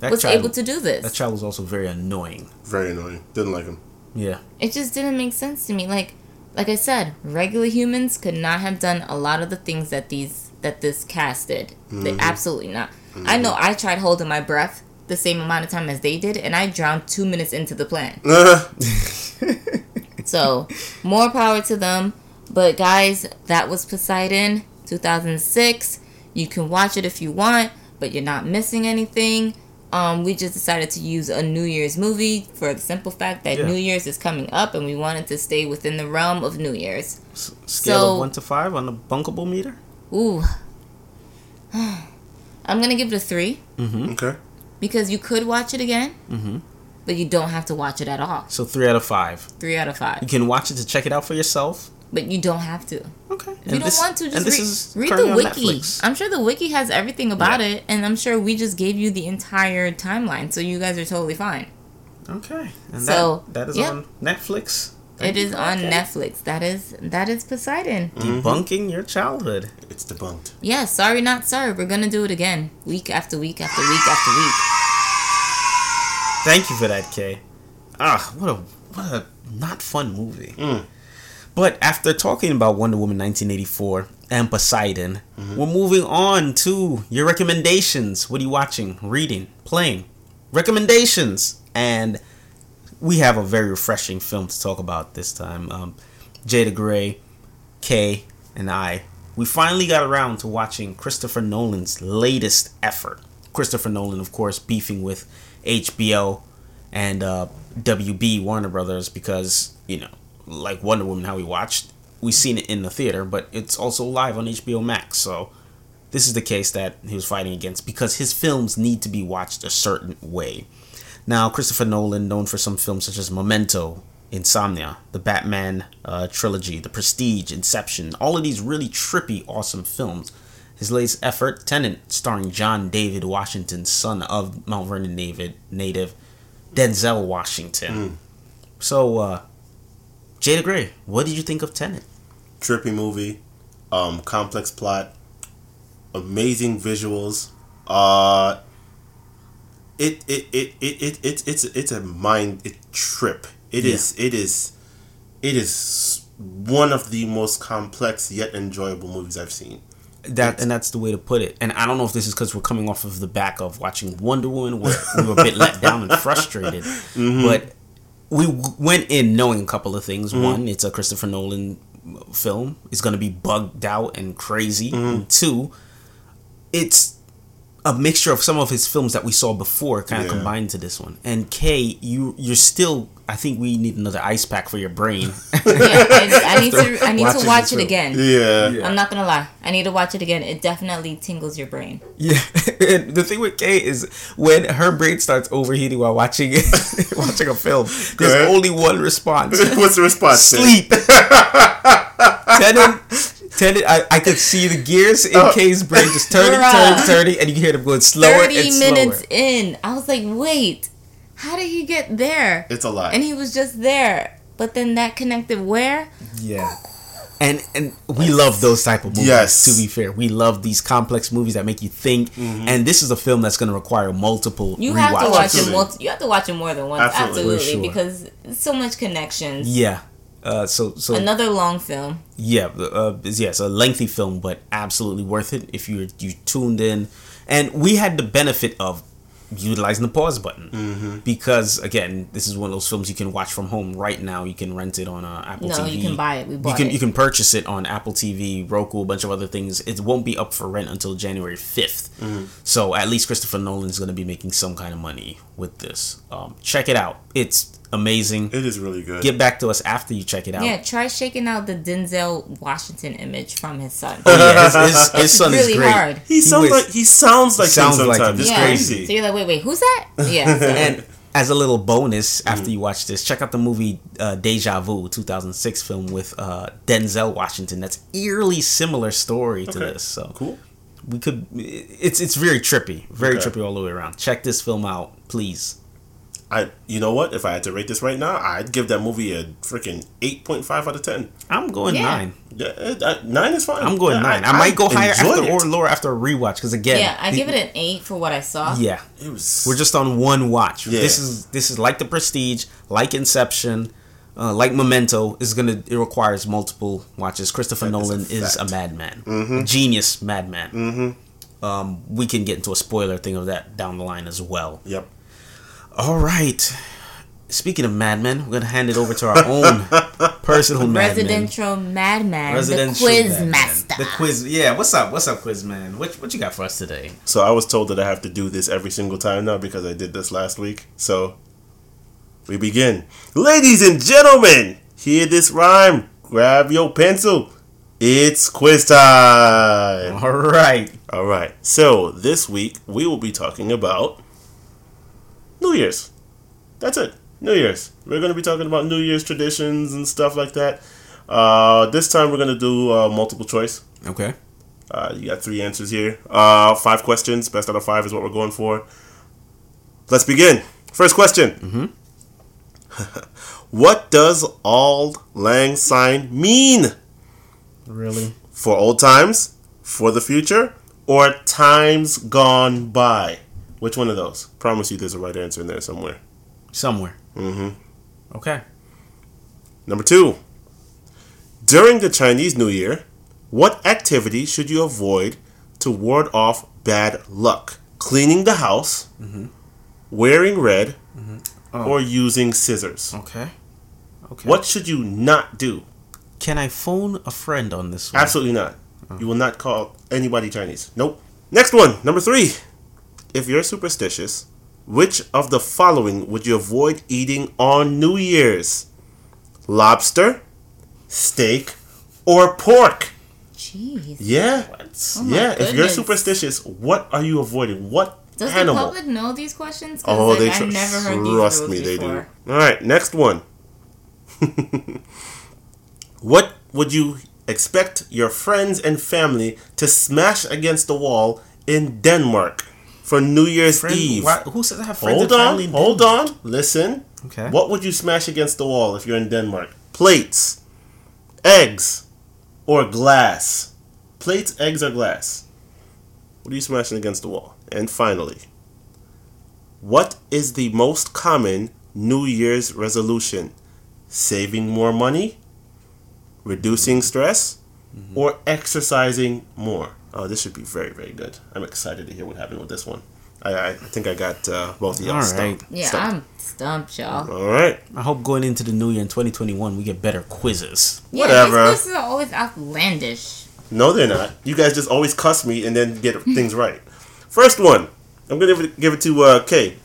That was child, able to do this. That child was also very annoying. Very annoying. Didn't like him. Yeah. It just didn't make sense to me. Like, like I said, regular humans could not have done a lot of the things that these that this cast did. They mm-hmm. absolutely not. I mm-hmm. know I tried holding my breath the same amount of time as they did, and I drowned two minutes into the plan. So, more power to them. But guys, that was Poseidon 2006. You can watch it if you want, but you're not missing anything. Um, we just decided to use a New Year's movie for the simple fact that Yeah. New Year's is coming up, and we wanted to stay within the realm of New Year's. S- scale So- of one to five on the bunkable meter. Ooh, I'm gonna give it a three okay. because you could watch it again, Mm-hmm. but you don't have to watch it at all. So three out of five. Three out of five. You can watch it to check it out for yourself. But you don't have to. Okay. If you don't want to, just read, read the wiki. Netflix. I'm sure the wiki has everything about Yeah. it, and I'm sure we just gave you the entire timeline, so you guys are totally fine. Okay. And So, that, that is yeah. on Netflix. Thank it you is for on that. Netflix. That is that is Poseidon. Debunking your childhood. It's debunked. Yeah, sorry not sorry. We're gonna do it again, week after week after week after week. Thank you for that, Kay. Ah, what a what a not fun movie. But after talking about Wonder Woman 1984 and Poseidon, we're moving on to your recommendations. What are you watching, reading, playing? Recommendations, and we have a very refreshing film to talk about this time. Um, Jay the Gray, Kay, and I, we finally got around to watching Christopher Nolan's latest effort. Christopher Nolan, of course, beefing with HBO and uh, WB Warner Brothers because you know, like Wonder Woman, how we watched, we've seen it in the theater, but it's also live on HBO Max. So this is the case that he was fighting against because his films need to be watched a certain way. Now, Christopher Nolan, known for some films such as Memento, Insomnia, the Batman uh, trilogy, The Prestige, Inception, all of these really trippy, awesome films. His latest effort, Tenet, starring John David Washington, son of Mount Vernon native, native Denzel Washington. So, uh, Jay the Gray, what did you think of Tenet? Trippy movie, um, complex plot, amazing visuals. Uh, it it it it, it, it it's it's a mind it trip. It Yeah. is it is it is one of the most complex yet enjoyable movies I've seen. That and that's the way to put it. And I don't know if this is because we're coming off of the back of watching Wonder Woman, where we were a bit let down and frustrated. But we went in knowing a couple of things. Mm-hmm. One, it's a Christopher Nolan film. It's going to be bugged out and crazy. Mm-hmm. And two, it's a mixture of some of his films that we saw before, kind of Yeah. combined to this one. And Kay, you you're still. I think we need another ice pack for your brain. Yeah, I, I need to I need watching to watch it again. Yeah. I'm not gonna lie. I need to watch it again. It definitely tingles your brain. Yeah, and the thing with Kay is when her brain starts overheating while watching watching a film, there's only one response: What's the response? Sid? sleep. Tenet, Tenet, I, I could see the gears in Oh. Kay's brain just turning, turning, turning, and you can hear them going slower Thirty and slower. minutes in, I was like, wait, how did he get there? It's a lot. And he was just there. But then that connected where? Yeah. And and we love those type of movies. Yes. To be fair, we love these complex movies that make you think. Mm-hmm. And this is a film that's going to require multiple You rewatches. have to watch Absolutely. it. Multi- you have to watch it more than once. Absolutely. Absolutely, sure. because so much connections. Yeah. Uh, so so Another long film. yeah, uh, yeah, a lengthy film, but absolutely worth it if you you tuned in. And we had the benefit of utilizing the pause button Mm-hmm. because again, this is one of those films you can watch from home right now. You can rent it on uh, Apple No, TV. you can buy it. We You can it. you can purchase it on Apple TV, Roku, a bunch of other things. It won't be up for rent until January 5th. Mm-hmm. So at least Christopher Nolan's going to be making some kind of money with this. Um, check it out. It's amazing. It is really good. Get back to us after you check it out. Yeah, try shaking out the Denzel Washington image from his son. Oh, yeah, his, his, his It's son really is great. hard. he sounds was- like he sounds like Sounds him like him. It's yeah. crazy. So you're like, wait, wait, who's that? Yeah. so- And as a little bonus, after Mm-hmm. you watch this, check out the movie uh, Deja Vu, 2006 film with uh, Denzel Washington. That's eerily similar story to Okay. this. So Cool. we could. It's it's very trippy, very Okay. trippy all the way around. Check this film out, please. I you know what? If I had to rate this right now, I'd give that movie a freaking eight point five out of ten. I'm going Yeah. nine. Yeah, uh, nine is fine. I'm going Yeah, nine. I, might go higher after it. or lower after a rewatch because again, yeah, I the- give it an eight for what I saw. Yeah, It was. we're just on one watch. Yeah. This is this is like The Prestige, like Inception, uh, like Memento. Is gonna it requires multiple watches. Christopher That is a Nolan is a, fact. madman, a genius madman. Mm-hmm. Um, we can get into a spoiler thing of that down the line as well. Yep. All right. Speaking of madmen, we're gonna hand it over to our own personal madman. Residential madman, Residential the quiz madman. master. The quiz, yeah. What's up? What's up, quiz man? What what you got for us today? So I was told that I have to do this every single time now because I did this last week. So we begin. Ladies and gentlemen, hear this rhyme. Grab your pencil. It's quiz time. All right. All right. So this week we will be talking about New Year's. That's it. New Year's. We're going to be talking about New Year's traditions and stuff like that. Uh, this time we're going to do uh, multiple choice. Okay. Uh, you got three answers here. Uh, five questions. Best out of five is what we're going for. Let's begin. First question. what does Auld Lang Syne mean? Really? For old times, for the future, or times gone by? Which one of those? Promise you there's a right answer in there somewhere. Somewhere. Mm-hmm. Okay. Number two. During the Chinese New Year, what activity should you avoid to ward off bad luck? Cleaning the house, wearing red, Oh. or using scissors. Okay. Okay. What should you not do? Can I phone a friend on this one? Absolutely not. You will not call anybody Chinese. Nope. Next one, number three. If you're superstitious, which of the following would you avoid eating on New Year's? Lobster, steak, or pork? Jeez. Yeah. Oh my yeah. If you're superstitious, what are you avoiding? What Does animal? the public know these questions? Oh, like, they I've never heard trust rules me, they do. All right, next one. what would you expect your friends and family to smash against the wall in Denmark for New Year's Friend, Eve? why, who says I have friends Hold on, hold on. Listen. Okay. What would you smash against the wall if you're in Denmark? Plates, eggs, or glass? Plates, eggs, or glass? What are you smashing against the wall? And finally, what is the most common New Year's resolution? Saving more money, reducing stress, mm-hmm. or exercising more? Oh, this should be very, very good. I'm excited to hear what happened with this one. I, I think I got uh, both of y'all All stumped. right. Yeah, Stumped. I'm stumped, y'all. All right. I hope going into the new year in 2021 we get better quizzes. Yeah, Whatever. These quizzes are always outlandish. No, they're not. You guys just always cuss me and then get things right. First one. I'm gonna give it, give it to uh, Kay.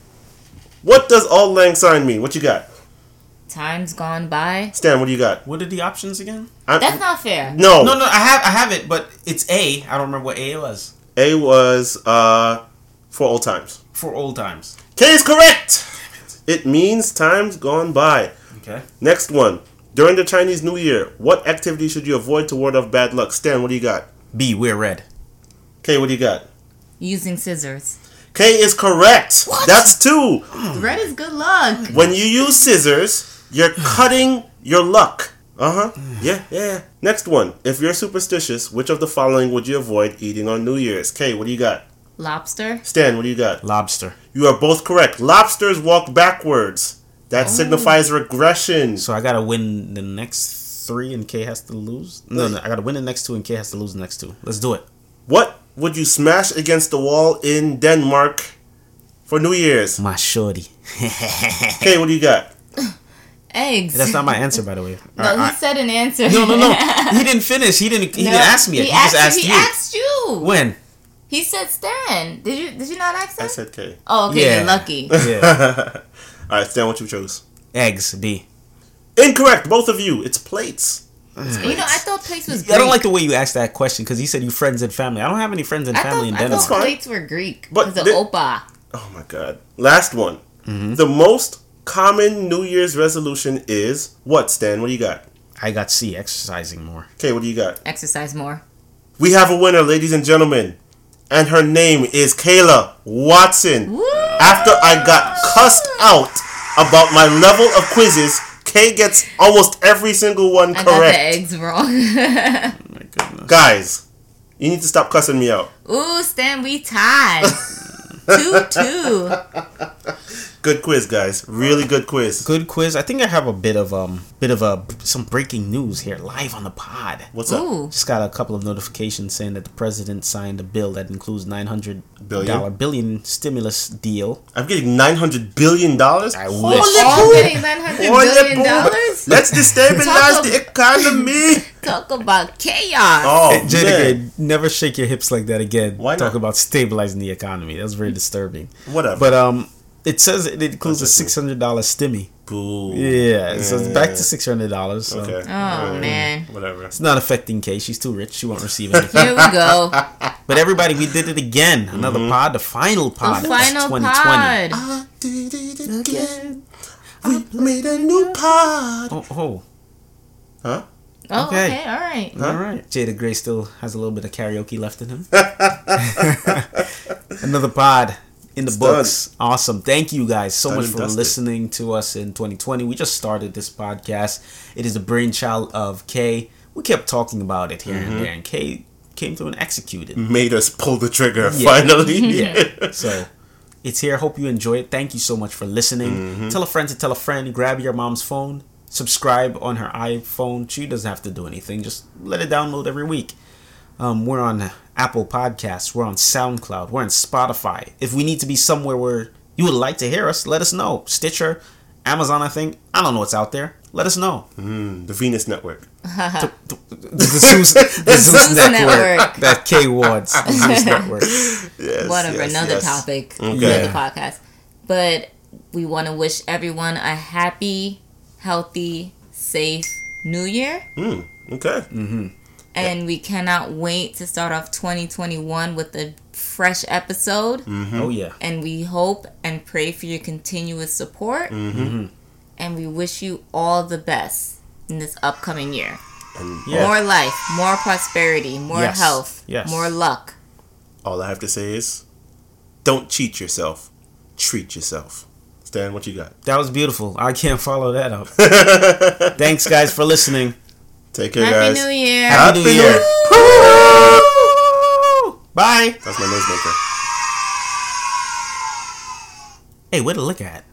What does Auld Lang Syne mean? What you got? Time's gone by. Stan, what do you got? What are the options again? I, That's not fair. no. No, no, I have, I have it, but it's A. I don't remember what A was A was uh, for old times. for old times. Kay is correct. It means times gone by. Okay. Next one. During the Chinese New Year, what activity should you avoid to ward off bad luck? Stan, what do you got? B. Wear red. Kay, what do you got? Using scissors. Kay is correct. What? That's two. Red is good luck. When you use scissors, you're cutting your luck. Uh huh. Yeah, yeah, yeah. Next one. If you're superstitious, which of the following would you avoid eating on New Year's? Kay, what do you got? Lobster. Stan, what do you got? Lobster. You are both correct. Lobsters walk backwards. That signifies regression. So I gotta win the next three, and Kay has to lose. No, no, I gotta win the next two, and Kay has to lose the next two. Let's do it. What would you smash against the wall in Denmark for New Year's? My shorty. Kay, what do you got? Eggs. That's not my answer, by the way. no, Alright, he I- said an answer. no, no, no. He didn't finish. He didn't. He No, didn't ask me yet. He, asked just asked He you. asked you. when? He said Stan. Did you? Did you not ask him? I said Kay. oh, okay. Yeah. You're lucky. Yeah. All right, Stan, what you chose? Eggs. B. Incorrect, both of you. It's plates. you know, I thought plates was. Greek. I don't like the way you asked that question because you said you friends and family. I don't have any friends and I family thought, in I thought plates were Greek. But But the the- opa. Oh my god. Last one. Mm-hmm. The most common New Year's resolution is what, Stan? What do you got? I got C. Exercising more. Okay, what do you got? Exercise more. We have a winner, ladies and gentlemen. And her name is Kayla Watson. Woo! After I got cussed out about my level of quizzes, Kay gets almost every single one I got the correct. eggs wrong. Oh my goodness. Guys, you need to stop cussing me out. Ooh, Stan, we tied. two two. Good quiz, guys. Really good quiz. Good quiz. I think I have a bit of um, bit of a some breaking news here live on the pod. What's up? Just got a couple of notifications saying that the president signed a bill that includes nine hundred Billion? dollar billion stimulus deal. I'm getting $900 billion? I Holy wish. All getting nine hundred Holy billion boom. dollars. Let's destabilize the economy. Talk about chaos. Oh, Hey, Jenica, never shake your hips like that again. Why Talk about stabilizing the economy. That's very disturbing. Whatever. But um, it says it includes a six hundred dollar stimmy. Boo. Yeah, so it's back to six hundred dollars. So Okay. Oh, man. Whatever. it's not affecting Kay. She's too rich. She won't receive anything. Here we go. but everybody, we did it again. Mm-hmm. Another pod, the final pod. The of final 2020. pod. I did it again. We made a new pod. Oh, oh, Huh? Oh, Okay. okay. All right. all right. Jay the Gray still has a little bit of karaoke left in him. Another pod in the It's books. Awesome. Thank you guys so Done much for listening to us in 2020. We just started this podcast. It is the brainchild of Kay. We kept talking about it here Mm-hmm. and there, and Kay came through and executed. Made us pull the trigger Yeah. finally. yeah. So it's here. Hope you enjoy it. Thank you so much for listening. Mm-hmm. Tell a friend to tell a friend. Grab your mom's phone. Subscribe on her iPhone. She doesn't have to do anything. Just let it download every week. Um, we're on Apple Podcasts. We're on SoundCloud. We're on Spotify. If we need to be somewhere where you would like to hear us, let us know. Stitcher, Amazon, I think. I don't know what's out there. Let us know. Mm, the Venus Network. The Zeus, the Zeus Zeus Network. Network. That K Wards. Zeus Network. Yes. Whatever. yes, another yes. topic Okay. for the podcast. But we want to wish everyone a happy, healthy, safe New Year. Mm, okay. And we cannot wait to start off 2021 with a fresh episode. Oh, yeah. And we hope and pray for your continuous support. Mm-hmm. And we wish you all the best in this upcoming year. And Yeah. More life, more prosperity, more Yes. health, Yes. more luck. all I have to say is, don't cheat yourself. Treat yourself. Stan, what you got? That was beautiful. I can't follow that up. Thanks, guys, for listening. Take care, Happy guys. New Year. Happy New Year. Bye. That's my noise maker. Hey, where to look at?